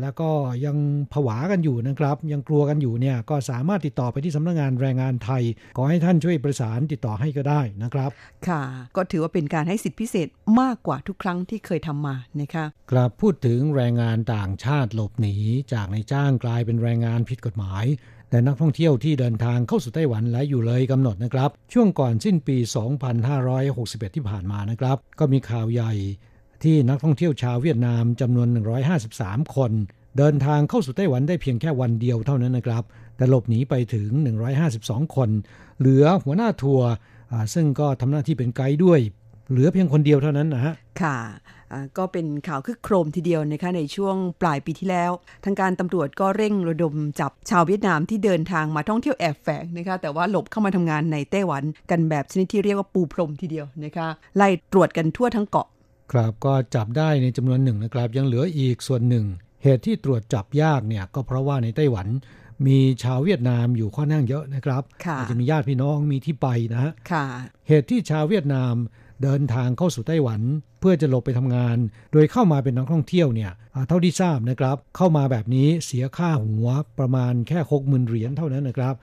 แล้วก็ยังผวากันอยู่นะครับ ยังกลัวกันอยู่เนี่ยก็สามารถติดต่อไปที่สำนักงงานแรงงานไทย ขอให้ท่านช่วยประสานติดต่อให้ก็ได้นะครับ ค่ะ ก็ถือว่าเป็นการให้สิทธิพิเศษมากกว่าทุกครั้งที่เคยทำมานะคะครับพูดถึงแรงงานต่างชาติหลบหนีจากในจ้างกลายเป็นแรงงานผิดกฎหมายและนักท่องเที่ยวที่เดินทางเข้าสู่ไต้หวันและอยู่เลยกำหนดนะครับ ช่วงก่อนสิ้นปี 2561 ที่ผ่านมานะครับ ก็มีข่าวใหญ่ ที่นักท่องเที่ยวชาวเวียดนามจำนวน 153 คน เดินทางเข้าสู่ไต้หวันได้เพียงแค่วันเดียวเท่านั้นนะครับ แต่หลบหนีไปถึง 152 คน เหลือหัวหน้าทัวร์ซึ่งก็ทำหน้าที่เป็นไกด์ด้วย เหลือเพียงคนเดียวเท่านั้นนะฮะ ค่ะก็เป็นข่าวคึกโครมทีเดียวนะคะในช่วงปลายปีที่แล้ว ทางการตำรวจก็เร่งระดมจับชาวเวียดนามที่เดินทางมาท่องเที่ยวแอบแฝงนะคะแต่ว่าหลบเข้ามาทำงานในไต้หวัน กันแบบชนิดที่เรียกว่าปูพรมทีเดียวนะคะไล่ตรวจกันทั่วทั้งเกาะ ครับก็จับได้ในจำนวนหนึ่งนะครับ ยังเหลืออีกส่วนหนึ่ง เหตุที่ตรวจจับยากเนี่ยก็เพราะว่าในไต้หวันมีชาวเวียดนามอยู่ค่อนข้างเยอะนะครับอาจจะมีญาติพี่น้องมีที่ไปนะฮะเหตุที่ชาวเวียดนาม เดินทางเข้าสู่ไต้หวัน เพื่อจะหลบไปทำงาน โดยเข้ามาเป็นนักท่องเที่ยวเนี่ยเท่าที่ทราบนะครับ เข้ามาแบบนี้เสียค่าหัวประมาณแค่หกหมื่นเหรียญเท่านั้นนะครับ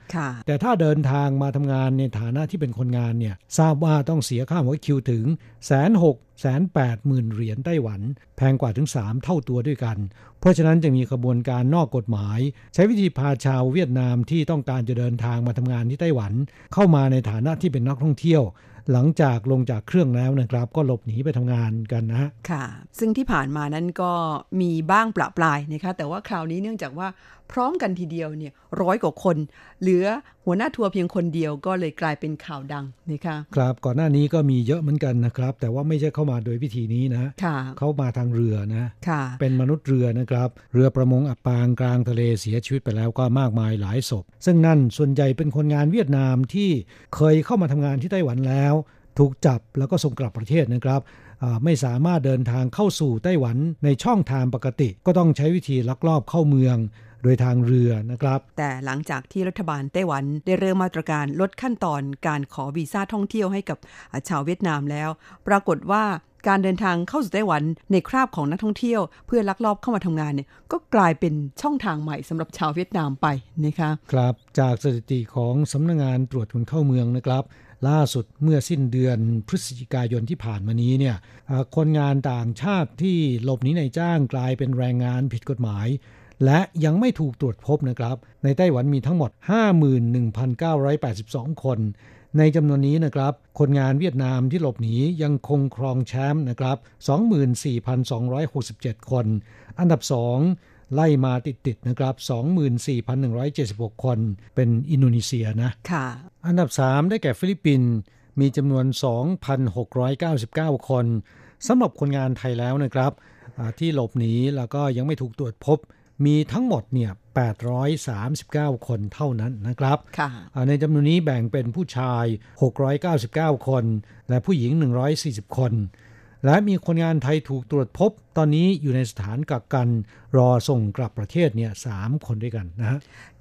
แต่ถ้าเดินทางมาทำงานในฐานะที่เป็นคนงานเนี่ยทราบว่าต้องเสียค่าหัวคิวถึงแสนหกแสนแปดหมื่นเหรียญไต้หวัน แพงกว่าถึง 3 เท่าตัวด้วยกัน เพราะฉะนั้นจะมีกระบวนการนอกกฎหมาย ใช้วิธีพาชาวเวียดนามที่ต้องการจะเดินทางมาทำงานที่ไต้หวัน เข้ามาในฐานะที่เป็นนักท่องเที่ยว หลังจากลงจากเครื่องแล้วนะครับ ก็หลบหนีไปทำงานกันนะ ค่ะ ซึ่งที่ผ่านมานั้นก็มีบ้างปละปลายนะคะ แต่ว่าคราวนี้เนื่องจากว่าพร้อมกันทีเดียวเนี่ยร้อยกว่าคน เหลือหัวหน้าทัวร์เพียงคนเดียวก็เลยกลายเป็นข่าวดังนะคะครับก่อนหน้านี้ก็มีเยอะเหมือนกันนะครับ แต่ว่าไม่ใช่เข้ามาโดยวิธีนี้นะเขามาทางเรือนะเป็นมนุษย์เรือนะครับ เรือประมงอับปางกลางทะเลเสียชีวิตไปแล้วก็มากมายหลายศพ ซึ่งนั่นส่วนใหญ่เป็นคนงานเวียดนามที่เคยเข้ามาทำงานที่ไต้หวันแล้ว ถูกจับแล้วก็ส่งกลับประเทศนะครับไม่สามารถเดินทางเข้าสู่ไต้หวันในช่องทางปกติ ก็ต้องใช้วิธีลักลอบเข้าเมืองโดยทางเรือนะครับ แต่หลังจากที่รัฐบาลไต้หวันได้เริ่มมาตรการลดขั้นตอนการขอวีซ่าท่องเที่ยวให้กับชาวเวียดนามแล้ว ปรากฏว่าการเดินทางเข้าสู่ไต้หวันในคราบของนักท่องเที่ยว เพื่อลักลอบเข้ามาทำงานเนี่ยก็กลายเป็นช่องทางใหม่สำหรับชาวเวียดนามไปนะคะ ครับจากสถิติของสำนักงงานตรวจคนเข้าเมืองนะครับ ล่าสุดเมื่อสิ้นเดือนพฤศจิกายนที่ผ่านมานี้เนี่ยคนงานต่างชาติที่หลบหนีในจ้างกลายเป็นแรงงานผิดกฎหมาย และยังไม่ถูกตรวจพบนะครับ ในไต้หวันมีทั้งหมด 51,982 คน ในจำนวนนี้นะครับ คนงานเวียดนามที่หลบหนียังคงครองแชมป์นะครับ 24,267 คน อันดับ 2ไล่มาติดๆนะครับ 24,176 คน เป็นอินโดนีเซียนะ ค่ะ อันดับ 3 ได้แก่ฟิลิปปินส์มีจำนวน 2,699 คนสำหรับคนงานไทยแล้วนะครับ ที่หลบหนีแล้วก็ยังไม่ถูกตรวจพบ มีทั้งหมดเนี่ย839 คนเท่านั้นนะครับในจำนวนนี้แบ่งเป็นผู้ชาย 699 คน และผู้หญิง 140 คน และมีคนงานไทยถูกตรวจพบ ตอนนี้อยู่ในสถานกักกันรอส่งกลับประเทศเนี่ยสามคนด้วยกันนะฮะ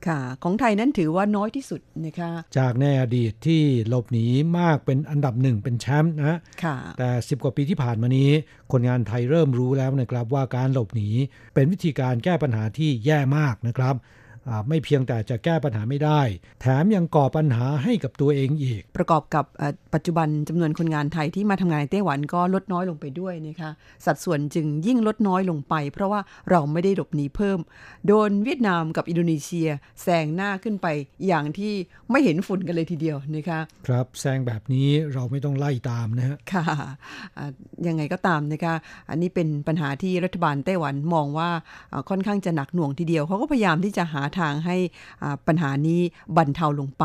ค่ะ ของไทยนั้นถือว่าน้อยที่สุดนะคะจากในอดีตที่หลบหนีมากเป็นอันดับหนึ่งเป็นแชมป์นะค่ะแต่10กว่าปีที่ผ่านมานี้ คนงานไทยเริ่มรู้แล้วนะครับว่าการหลบหนีเป็นวิธีการแก้ปัญหาที่แย่มากนะครับ ไม่เพียงแต่จะแก้ปัญหาไม่ได้ แถมยังก่อปัญหาให้กับตัวเองอีก ประกอบกับปัจจุบันจำนวนคนงานไทยที่มาทำงานในไต้หวันก็ลดน้อยลงไปด้วยนะคะสัดส่วนจึงยิ่งลดน้อยลงไป เพราะว่าเราไม่ได้หลบหนีเพิ่ม โดนเวียดนามกับอินโดนีเซียแซงหน้าขึ้นไปอย่างที่ไม่เห็นฝุ่นกันเลยทีเดียวนะคะครับแซงแบบนี้เราไม่ต้องไล่ตามนะฮะค่ะยังไงก็ตามนะคะอันนี้เป็นปัญหาที่รัฐบาลไต้หวันมองว่าค่อนข้างจะหนักหน่วงทีเดียวเขาก็พยายามที่จะหาทางให้ปัญหานี้บรรเทาลงไป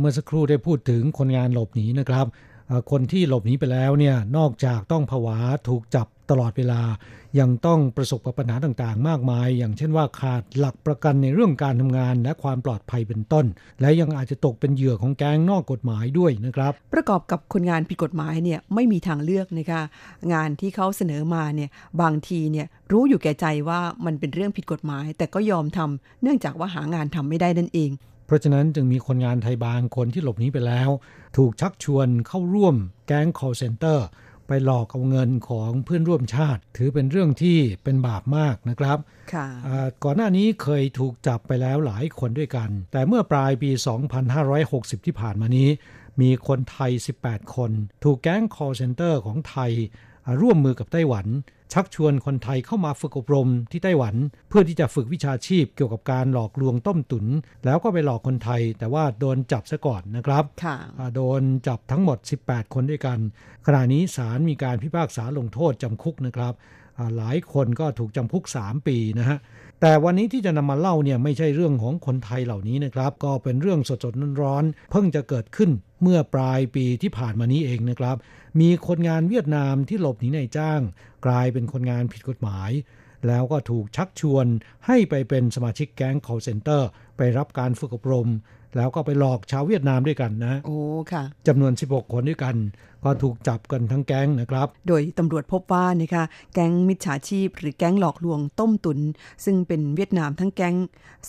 เมื่อสักครู่ได้พูดถึงคนงานหลบหนีนะครับ คนที่หลบหนีไปแล้วเนี่ยนอกจากต้องผวาถูกจับตลอดเวลา ยังต้องประสบกับปัญหาต่างๆ มากมาย อย่างเช่นว่าขาดหลักประกันในเรื่องการทำงานและความปลอดภัยเป็นต้น และยังอาจจะตกเป็นเหยื่อของแก๊งนอกกฎหมายด้วยนะครับ ประกอบกับคนงานผิดกฎหมายเนี่ยไม่มีทางเลือกนะคะงานที่เขาเสนอมาเนี่ยบางทีเนี่ยรู้อยู่แก่ใจว่ามันเป็นเรื่องผิดกฎหมาย แต่ก็ยอมทำเนื่องจากว่าหางานทำไม่ได้นั่นเอง เพราะฉะนั้นจึงมีคนงานไทยบางคนที่หลบหนีไปแล้ว ถูกชักชวนเข้าร่วมแก๊ง call center ไปหลอกเอาเงินของเพื่อนร่วมชาติ ถือเป็นเรื่องที่เป็นบาปมากนะครับก่อนหน้านี้เคยถูกจับไปแล้วหลายคนด้วยกัน แต่เมื่อปลายปี 2560 ที่ผ่านมานี้ มีคนไทย 18 คน ถูกแก๊ง call center ของไทยร่วมมือกับไต้หวัน ชักชวนคนไทยเข้ามาฝึกอบรมที่ไต้หวัน เพื่อที่จะฝึกวิชาชีพเกี่ยวกับการหลอกลวงต้มตุน แล้วก็ไปหลอกคนไทย แต่ว่าโดนจับซะก่อนนะครับโดนจับทั้งหมด 18 คนด้วยกัน ขณะนี้ศาลมีการพิพากษาลงโทษจำคุกนะครับหลายคนก็ถูกจำคุก 3 ปีนะฮะแต่วันนี้ที่จะนำมาเล่าเนี่ยไม่ใช่เรื่องของคนไทยเหล่านี้นะครับ ก็เป็นเรื่องสดๆร้อนๆเพิ่งจะเกิดขึ้นเมื่อปลายปีที่ผ่านมานี้เองนะครับ มีคนงานเวียดนามที่หลบหนีในจ้าง กลายเป็นคนงานผิดกฎหมาย แล้วก็ถูกชักชวนให้ไปเป็นสมาชิกแก๊ง call center ไปรับการฝึกอบรม แล้วก็ไปหลอกชาวเวียดนามด้วยกันนะ โอ้ค่ะจำนวน 16 คนด้วยกัน ก็ถูกจับกันทั้งแก๊งนะครับ โดยตำรวจพบว่านะคะแก๊งมิจฉาชีพ หรือแก๊งหลอกลวงต้มตุน ซึ่งเป็นเวียดนามทั้งแก๊ง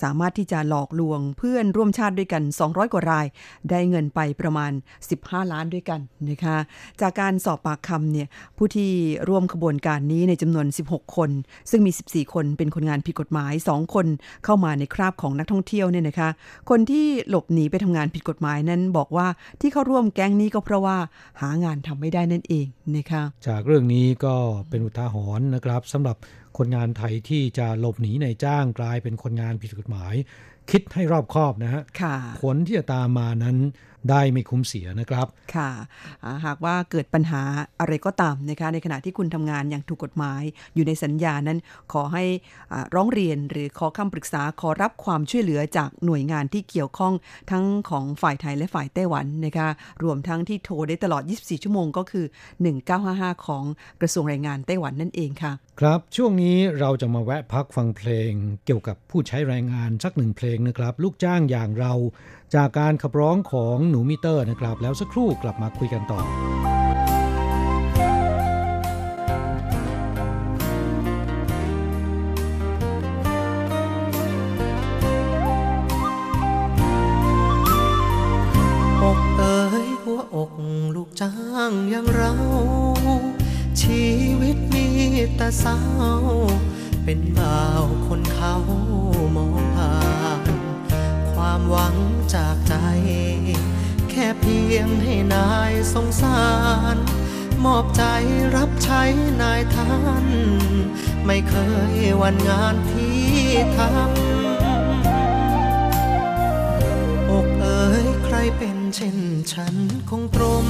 สามารถที่จะหลอกลวงเพื่อนร่วมชาติด้วยกัน 200 กว่าราย ได้เงินไปประมาณ 15 ล้านด้วยกันนะคะจากการสอบปากคำเนี่ยผู้ที่ร่วมขบวนการนี้ในจำนวน 16 คน ซึ่งมี 14 คนเป็นคนงานผิดกฎหมาย 2 คนเข้ามาในคราบของนักท่องเที่ยวเนี่ยนะคะ คนที่หลบหนีไปทำงานผิดกฎหมายนั้นบอกว่าที่เข้าร่วมแก๊งนี้ก็เพราะว่าหางานทำไม่ได้นั่นเองนะคะจากเรื่องนี้ก็เป็นอุทาหรณ์นะครับสำหรับคนงานไทยที่จะหลบหนีในจ้างกลายเป็นคนงานผิดกฎหมาย คิดให้รอบคอบนะฮะค่ะผลที่จะตามมานั้น ได้ไม่คุ้มเสียนะครับ ค่ะอ่าหากว่าเกิดปัญหาอะไรก็ตามนะคะในขณะที่คุณทำงานอย่างถูกกฎหมาย อยู่ในสัญญานั้นขอให้อ่าร้องเรียนหรือขอคำปรึกษาขอรับความช่วยเหลือจากหน่วยงานที่เกี่ยวข้องทั้งของฝ่ายไทยและฝ่ายไต้หวันนะคะรวมทั้งที่โทรได้ตลอด 24 ชั่วโมงก็คือ 1955 ของกระทรวงแรงงานไต้หวันนั่นเองค่ะ ครับช่วงนี้เราจะมาแวะพักฟังเพลง เกี่ยวกับผู้ใช้แรงงานสักหนึ่งเพลงนะครับ ลูกจ้างอย่างเรา จากการขับร้องของหนูมิเตอร์นะครับ แล้วสักครู่กลับมาคุยกันต่ออกเอ๋ยหัวอกลูกจ้างอย่างเรา ชีวิตมีแต่เศร้า เป็นบ่าวคนเขามอง ความหวังจากใจ แค่เพียงให้นายสงสาร มอบใจรับใช้นายท่าน ไม่เคยวันงานที่ทำอกเอ๋ยใครเป็นเช่นฉันคงตรม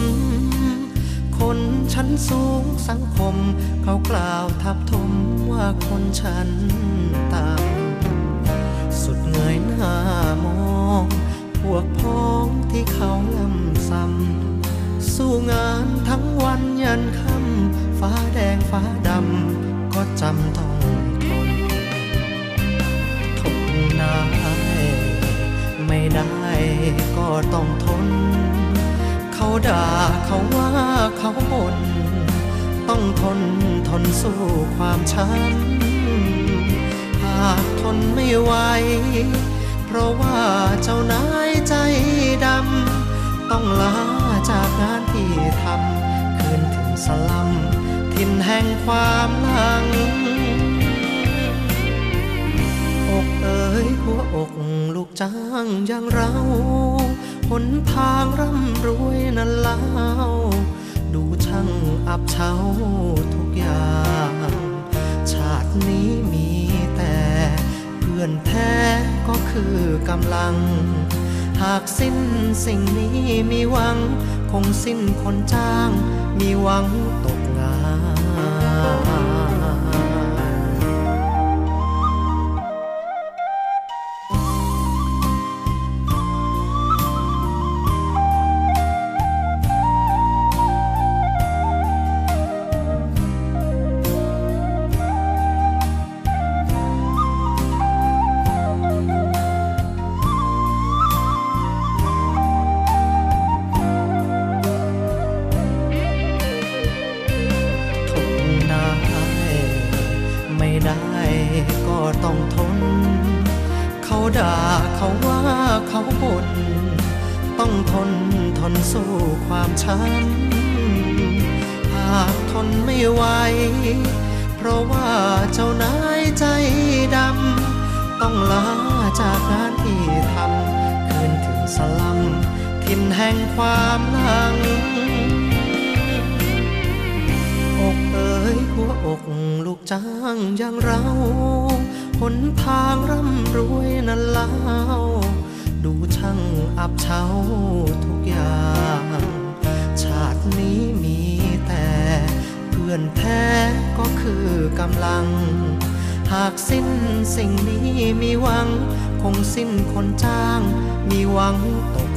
คนชั้นสูงสังคม เขากล่าวทับทมว่าคนฉันต่ำสุดเงยหน้ามอง พวกพ้องที่เขาลำซ้ำสู้งานทั้งวันยันค่ำฟ้าแดงฟ้าดำก็จำต้องทนทนได้ไม่ได้ก็ต้องทน เขาด่าเขาว่าเขาบ่นต้องทนทนสู้ความช้ำหากทนไม่ไหว เพราะว่าเจ้านายใจดำ ต้องลาจากงานที่ทำคืนถึงสลัมทินแห่งความหลัง อกเอ๋ยหัวอกลูกจ้างอย่างเราหนทางร่ำรวยนั้นเล่าดูช่างอับเฉาทุกอย่าง ชาตินี้มี พื่อนแท้ก็คือกำลัง หากสิ้นสิ่งนี้มีหวัง คงสิ้นคนจ้าง มีหวังตก อกลูกจ้างอย่างเราหนทางร่ำรวยนั้นเล่าดูช่างอับเฉาทุกอย่าง ชาตินี้มีแต่เพื่อนแท้ก็คือกำลัง หากสิ้นสิ่งนี้มีหวัง คงสิ้นคนจ้างมีหวังตก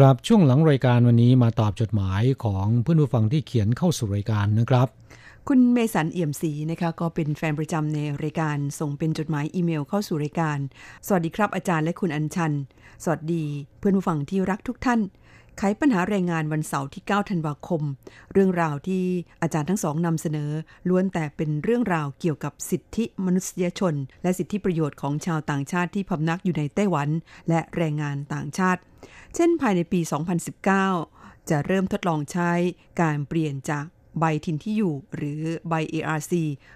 ครับช่วงหลังรายการวันนี้มาตอบจดหมายของเพื่อนผู้ฟังที่เขียนเข้าสู่รายการนะครับ คุณเมสันเอี่ยมศรีนะคะก็เป็นแฟนประจำในรายการส่งเป็นจดหมายอีเมลเข้าสู่รายการ สวัสดีครับอาจารย์และคุณอัญชัน สวัสดีเพื่อนผู้ฟังที่รักทุกท่านไขปัญหาแรงงานวันเสาร์ที่ 9 ธันวาคม เรื่องราวที่อาจารย์ทั้งสองนำเสนอ ล้วนแต่เป็นเรื่องราวเกี่ยวกับสิทธิมนุษยชน และสิทธิประโยชน์ของชาวต่างชาติที่พำนักอยู่ในไต้หวัน และแรงงานต่างชาติ เช่นภายในปี 2019 จะเริ่มทดลองใช้การเปลี่ยนจากใบถิ่นที่อยู่หรือใบ ARC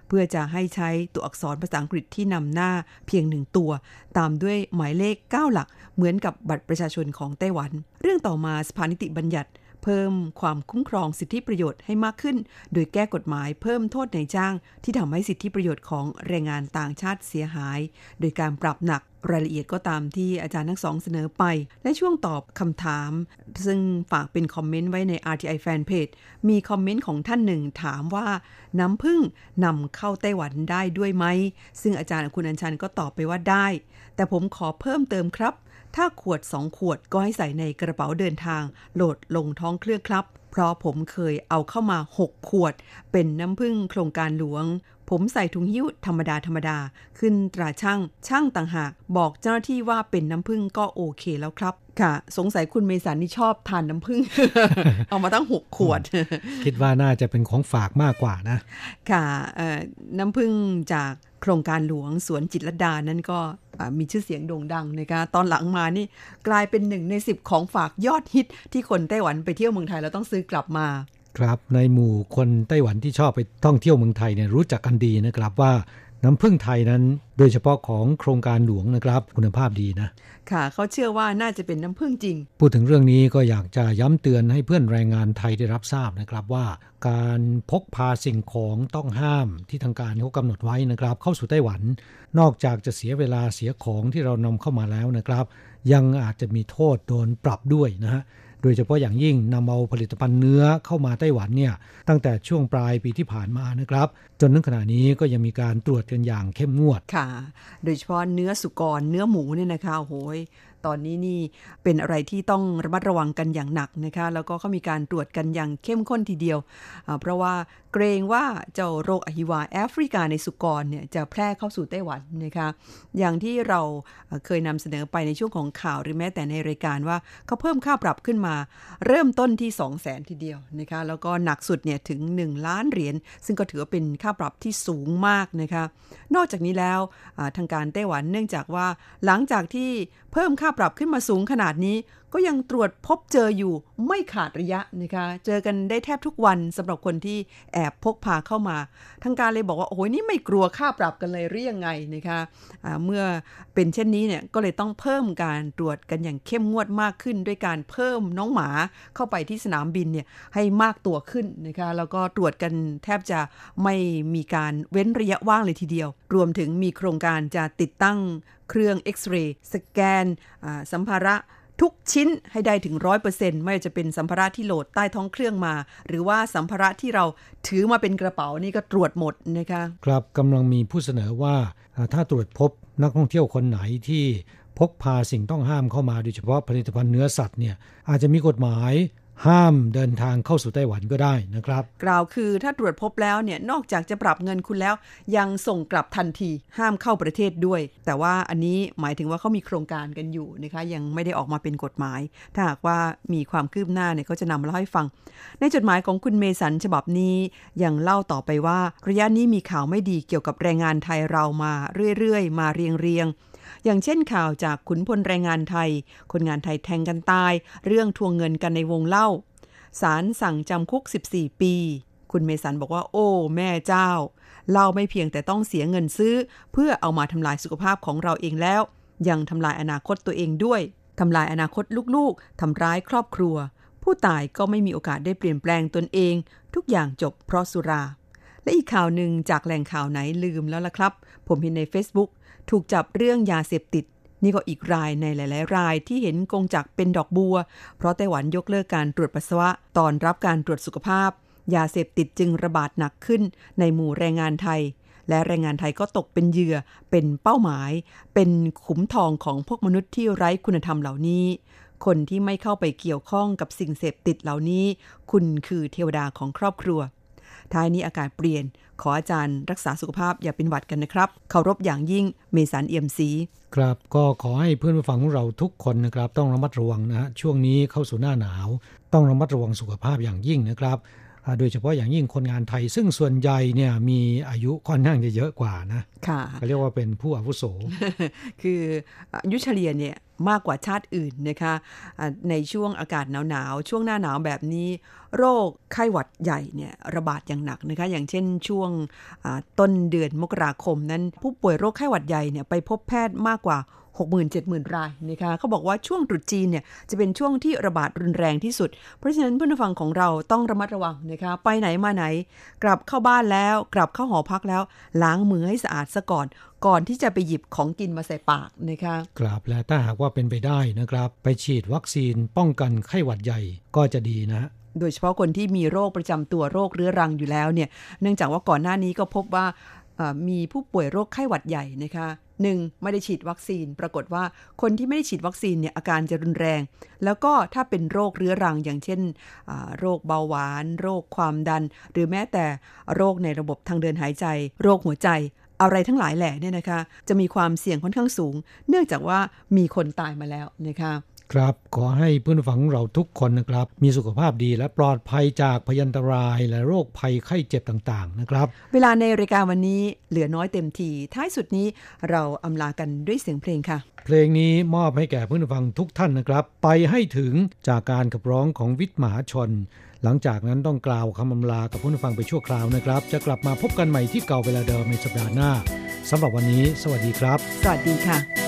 เพื่อจะให้ใช้ตัวอักษรภาษาอังกฤษที่นำหน้าเพียงหนึ่งตัว ตามด้วยหมายเลข 9 หลัก เหมือนกับบัตรประชาชนของไต้หวัน เรื่องต่อมาสภานิติบัญญัติเพิ่มความคุ้มครองสิทธิประโยชน์ให้มากขึ้น โดยแก้กฎหมายเพิ่มโทษในจ้าง ที่ทำให้สิทธิประโยชน์ของแรงงานต่างชาติเสียหาย โดยการปรับหนัก รายละเอียดก็ตามที่อาจารย์ทั้งสองเสนอไป และช่วงตอบคำถาม ซึ่งฝากเป็นคอมเมนต์ไว้ใน RTI Fanpage มีคอมเมนต์ของท่านหนึ่งถามว่า น้ำพึ่งนำเข้าไต้หวันได้ด้วยไหม ซึ่งอาจารย์คุณอัญชันก็ตอบไปว่าได้ แต่ผมขอเพิ่มเติมครับ ถ้าขวด2ขวดก็ให้ใส่ในกระเป๋าเดินทาง โหลดลงท้องเครื่องครับ เพราะผมเคยเอาเข้ามา 6 ขวด เป็นน้ำพึ่งโครงการหลวง ผมใส่ถุงหิ้วธรรมดาธรรมดา ขึ้นตราช่างช่างต่างหาก บอกเจ้าหน้าที่ว่าเป็นน้ำพึ่งก็โอเคแล้วครับ ค่ะ สงสัยคุณเมสันนี่ชอบทานน้ำพึ่งเอามาตั้ง6ขวด คิดว่าน่าจะเป็นของฝากมากกว่านะ ค่ะน้ำพึ่งจากโครงการหลวงสวนจิตรลดานั้นก็ มีชื่อเสียงโด่งดังนะคะตอนหลังมานี่กลายเป็นหนึ่งในสิบของฝากยอดฮิต ที่คนไต้หวันไปเที่ยวเมืองไทยแล้วต้องซื้อกลับมาครับในหมู่คนไต้หวันที่ชอบไปท่องเที่ยวเมืองไทยเนี่ยรู้จักกันดีนะครับว่า น้ำพึ่งไทยนั้น โดยเฉพาะของโครงการหลวงนะครับ คุณภาพดีนะ ค่ะ เขาเชื่อว่าน่าจะเป็นน้ำพึ่งจริง พูดถึงเรื่องนี้ก็อยากจะย้ำเตือนให้เพื่อนแรงงานไทยได้รับทราบนะครับว่า การพกพาสิ่งของต้องห้ามที่ทางการเขากำหนดไว้นะครับ เข้าสู่ไต้หวัน นอกจากจะเสียเวลาเสียของที่เรานำเข้ามาแล้วนะครับ ยังอาจจะมีโทษโดนปรับด้วยนะฮะ โดยเฉพาะอย่างยิ่งนำเอาผลิตภัณฑ์เนื้อเข้ามาไต้หวันเนี่ยตั้งแต่ช่วงปลายปีที่ผ่านมานะครับ จนถึงขณะนี้ก็ยังมีการตรวจกันอย่างเข้มงวดค่ะ โดยเฉพาะเนื้อสุกรเนื้อหมูเนี่ยนะคะโอ้ย ตอนนี้นี่เป็นอะไรที่ต้องระมัดระวังกันอย่างหนักนะคะ แล้วก็เขามีการตรวจกันอย่างเข้มข้นทีเดียว เพราะว่าเกรงว่าเจ้าโรคอหิวาแอฟริกาในสุกรเนี่ยจะแพร่เข้าสู่ไต้หวันนะคะ อย่างที่เราเคยนำเสนอไปในช่วงของข่าวหรือแม้แต่ในรายการว่าเขาเพิ่มค่าปรับขึ้นมา เริ่มต้นที่ 2 0 0แสนทีเดียวนะคะ แล้วก็หนักสุดเนี่ยถึง 1 ล้านเหรียญ ซึ่งก็ถือว่าเป็นค่าปรับที่สูงมากนะคะ นอกจากนี้แล้วทางการไต้หวันเนื่องจากว่าหลังจากที่เพิ่มค่าปรับขึ้นมาสูงขนาดนี้ ก็ยังตรวจพบเจออยู่ไม่ขาดระยะนะคะ เจอกันได้แทบทุกวันสำหรับคนที่แอบพกพาเข้ามา ทางการเลยบอกว่าโอ้ยนี่ไม่กลัวค่าปรับกันเลยหรือยังไงนะคะะเมื่อเป็นเช่นนี้เนี่ยก็เลยต้องเพิ่มการตรวจกันอย่างเข้มงวดมากขึ้น ด้วยการเพิ่มน้องหมาเข้าไปที่สนามบินเนี่ยให้มากตัวขึ้นนะคะแล้วก็ตรวจกันแทบจะไม่มีการเว้นระยะว่างเลยทีเดียว รวมถึงมีโครงการจะติดตั้งเครื่องเอ็กซเรย์สแกนสัมภาระ ทุกชิ้นให้ได้ถึงร้อยเปอร์เซ็นต์ไม่ว่าจะเป็นสัมภาระที่โหลดใต้ท้องเครื่องมา หรือว่าสัมภาระที่เราถือมาเป็นกระเป๋านี่ก็ตรวจหมดนะคะครับกำลังมีผู้เสนอว่าถ้าตรวจพบนักท่องเที่ยวคนไหนที่พกพาสิ่งต้องห้ามเข้ามาโดยเฉพาะผลิตภัณฑ์เนื้อสัตว์เนี่ยอาจจะมีกฎหมาย ห้ามเดินทางเข้าสู่ไต้หวันก็ได้นะครับ กล่าวคือถ้าตรวจพบแล้วเนี่ยนอกจากจะปรับเงินคุณแล้ว ยังส่งกลับทันทีห้ามเข้าประเทศด้วย แต่ว่าอันนี้หมายถึงว่าเขามีโครงการกันอยู่นะคะยังไม่ได้ออกมาเป็นกฎหมาย ถ้าหากว่ามีความคืบหน้าเนี่ยก็จะนำมาเล่าให้ฟัง ในจดหมายของคุณเมสันฉบับนี้ยังเล่าต่อไปว่าระยะนี้มีข่าวไม่ดีเกี่ยวกับแรงงานไทยเรามาเรื่อยๆ มาเรียงๆ อย่างเช่นข่าวจากขุนพลแรงงานไทย คนงานไทยแทงกันตาย เรื่องทวงเงินกันในวงเล่าศาลสั่งจำคุก 14 ปี คุณเมสันบอกว่า โอ้ แม่เจ้าเราไม่เพียงแต่ต้องเสียเงินซื้อ เพื่อเอามาทำลายสุขภาพของเราเองแล้ว ยังทำลายอนาคตตัวเองด้วยทำลายอนาคตลูกๆทำร้ายครอบครัว ผู้ตายก็ไม่มีโอกาสได้เปลี่ยนแปลงตนเอง ทุกอย่างจบเพราะสุรา และอีกข่าวหนึ่งจากแหล่งข่าวไหนลืมแล้วล่ะครับ ผมเห็นใน Facebook ถูกจับเรื่องยาเสพติด นี่ก็อีกรายในหลาย ๆ รายที่เห็นกงจักเป็นดอกบัว เพราะไต้หวันยกเลิกการตรวจปัสสาวะ ตอนรับการตรวจสุขภาพ ยาเสพติดจึงระบาดหนักขึ้นในหมู่แรงงานไทย และแรงงานไทยก็ตกเป็นเหยื่อ เป็นเป้าหมาย เป็นขุมทองของพวกมนุษย์ที่ไร้คุณธรรมเหล่านี้คนที่ไม่เข้าไปเกี่ยวข้องกับสิ่งเสพติดเหล่านี้ คุณคือเทวดาของครอบครัว ท้ายนี้อากาศเปลี่ยน ขออาจารย์รักษาสุขภาพอย่าเป็นหวัดกันนะครับเคารพอย่างยิ่งเมสันเอี่ยมซีครับก็ขอให้เพื่อนผู้ฟังของเราทุกคนนะครับ ต้องระมัดระวังนะฮะช่วงนี้เข้าสู่หน้าหนาว ต้องระมัดระวังสุขภาพอย่างยิ่งนะครับ โดยเฉพาะอย่างยิ่งคนงานไทย ซึ่งส่วนใหญ่เนี่ยมีอายุค่อนข้างจะเยอะกว่านะค่ะเขาเรียกว่าเป็นผู้อาวุโส คืออายุเฉลี่ยเนี่ยมากกว่าชาติอื่นนะคะอ่าในช่วงอากาศหนาวๆช่วงหน้าหนาวแบบนี้ โรคไข้หวัดใหญ่เนี่ยระบาดอย่างหนักนะคะอย่างเช่นช่วงอ่าต้นเดือนมกราคมนั้น ผู้ป่วยโรคไข้หวัดใหญ่เนี่ยไปพบแพทย์มากกว่า 60,000-70,000 รายนะคะเขาบอกว่าช่วงตรุษจีนเนี่ยจะเป็นช่วงที่ระบาดรุนแรงที่สุด เพราะฉะนั้นเพื่อนผู้ฟังของเราต้องระมัดระวังนะคะไปไหนมาไหน กลับเข้าบ้านแล้ว กลับเข้าหอพักแล้ว ล้างมือให้สะอาดซะก่อน ก่อนที่จะไปหยิบของกินมาใส่ปากนะคะครับและถ้าหากว่าเป็นไปได้นะครับ ไปฉีดวัคซีนป้องกันไข้หวัดใหญ่ก็จะดีนะโดยเฉพาะคนที่มีโรคประจำตัวโรคเรื้อรังอยู่แล้วเนี่ย เนื่องจากว่าก่อนหน้านี้ก็พบว่าเอ่อมีผู้ป่วยโรคไข้หวัดใหญ่นะคะ หนึ่งไม่ได้ฉีดวัคซีน ปรากฏว่าคนที่ไม่ได้ฉีดวัคซีนเนี่ยอาการจะรุนแรง แล้วก็ถ้าเป็นโรคเรื้อรังอย่างเช่น โรคเบาหวาน โรคความดัน หรือแม้แต่โรคในระบบทางเดินหายใจ โรคหัวใจอะไรทั้งหลายแหล่เนี่ยนะคะ จะมีความเสี่ยงค่อนข้างสูง เนื่องจากว่ามีคนตายมาแล้วนะคะ ครับ ขอให้เพื่อนฝังเราทุกคนนะครับ มีสุขภาพดีและปลอดภัยจากพยันตรายและโรคภัยไข้เจ็บต่างๆนะครับ เวลาในรายการวันนี้เหลือน้อยเต็มที ท้ายสุดนี้เราอำลากันด้วยเสียงเพลงค่ะ เพลงนี้มอบให้แก่เพื่อนฟังทุกท่านนะครับ ไปให้ถึงจากการขับร้องของวิทย์มหาชน หลังจากนั้นต้องกล่าวคำอำลากับเพื่อนฟังไปชั่วคราวนะครับ จะกลับมาพบกันใหม่ที่เก่าเวลาเดิมในสัปดาห์หน้าสำหรับวันนี้ สวัสดีครับ สวัสดีค่ะจะ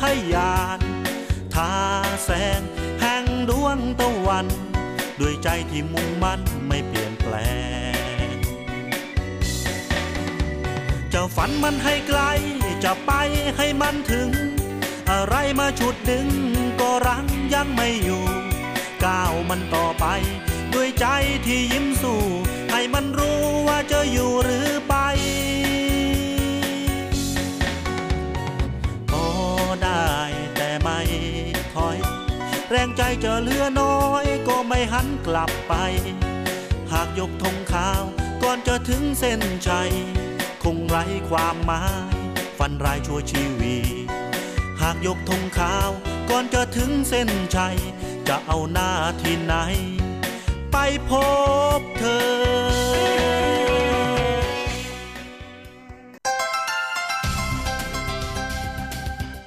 พยานทาแสงแห่งดวงตะวัน ด้วยใจที่มุ่งมั่นไม่เปลี่ยนแปลง จะฝันมันให้ไกล จะไปให้มันถึง อะไรมาฉุดดึงก็รั้งยังไม่อยู่ ก้าวมันต่อไป ด้วยใจที่ยิ้มสู้ ให้มันรู้ว่าจะอยู่หรือไป แรงใจจะเหลือน้อยก็ไม่หันกลับไป หากยกธงขาวก่อนจะถึงเส้นชัย คงไร้ความหมายฟันรายชั่วชีวีหากยกธงขาวก่อนจะถึงเส้นชัย จะเอาหน้าที่ไหน ไปพบเธอ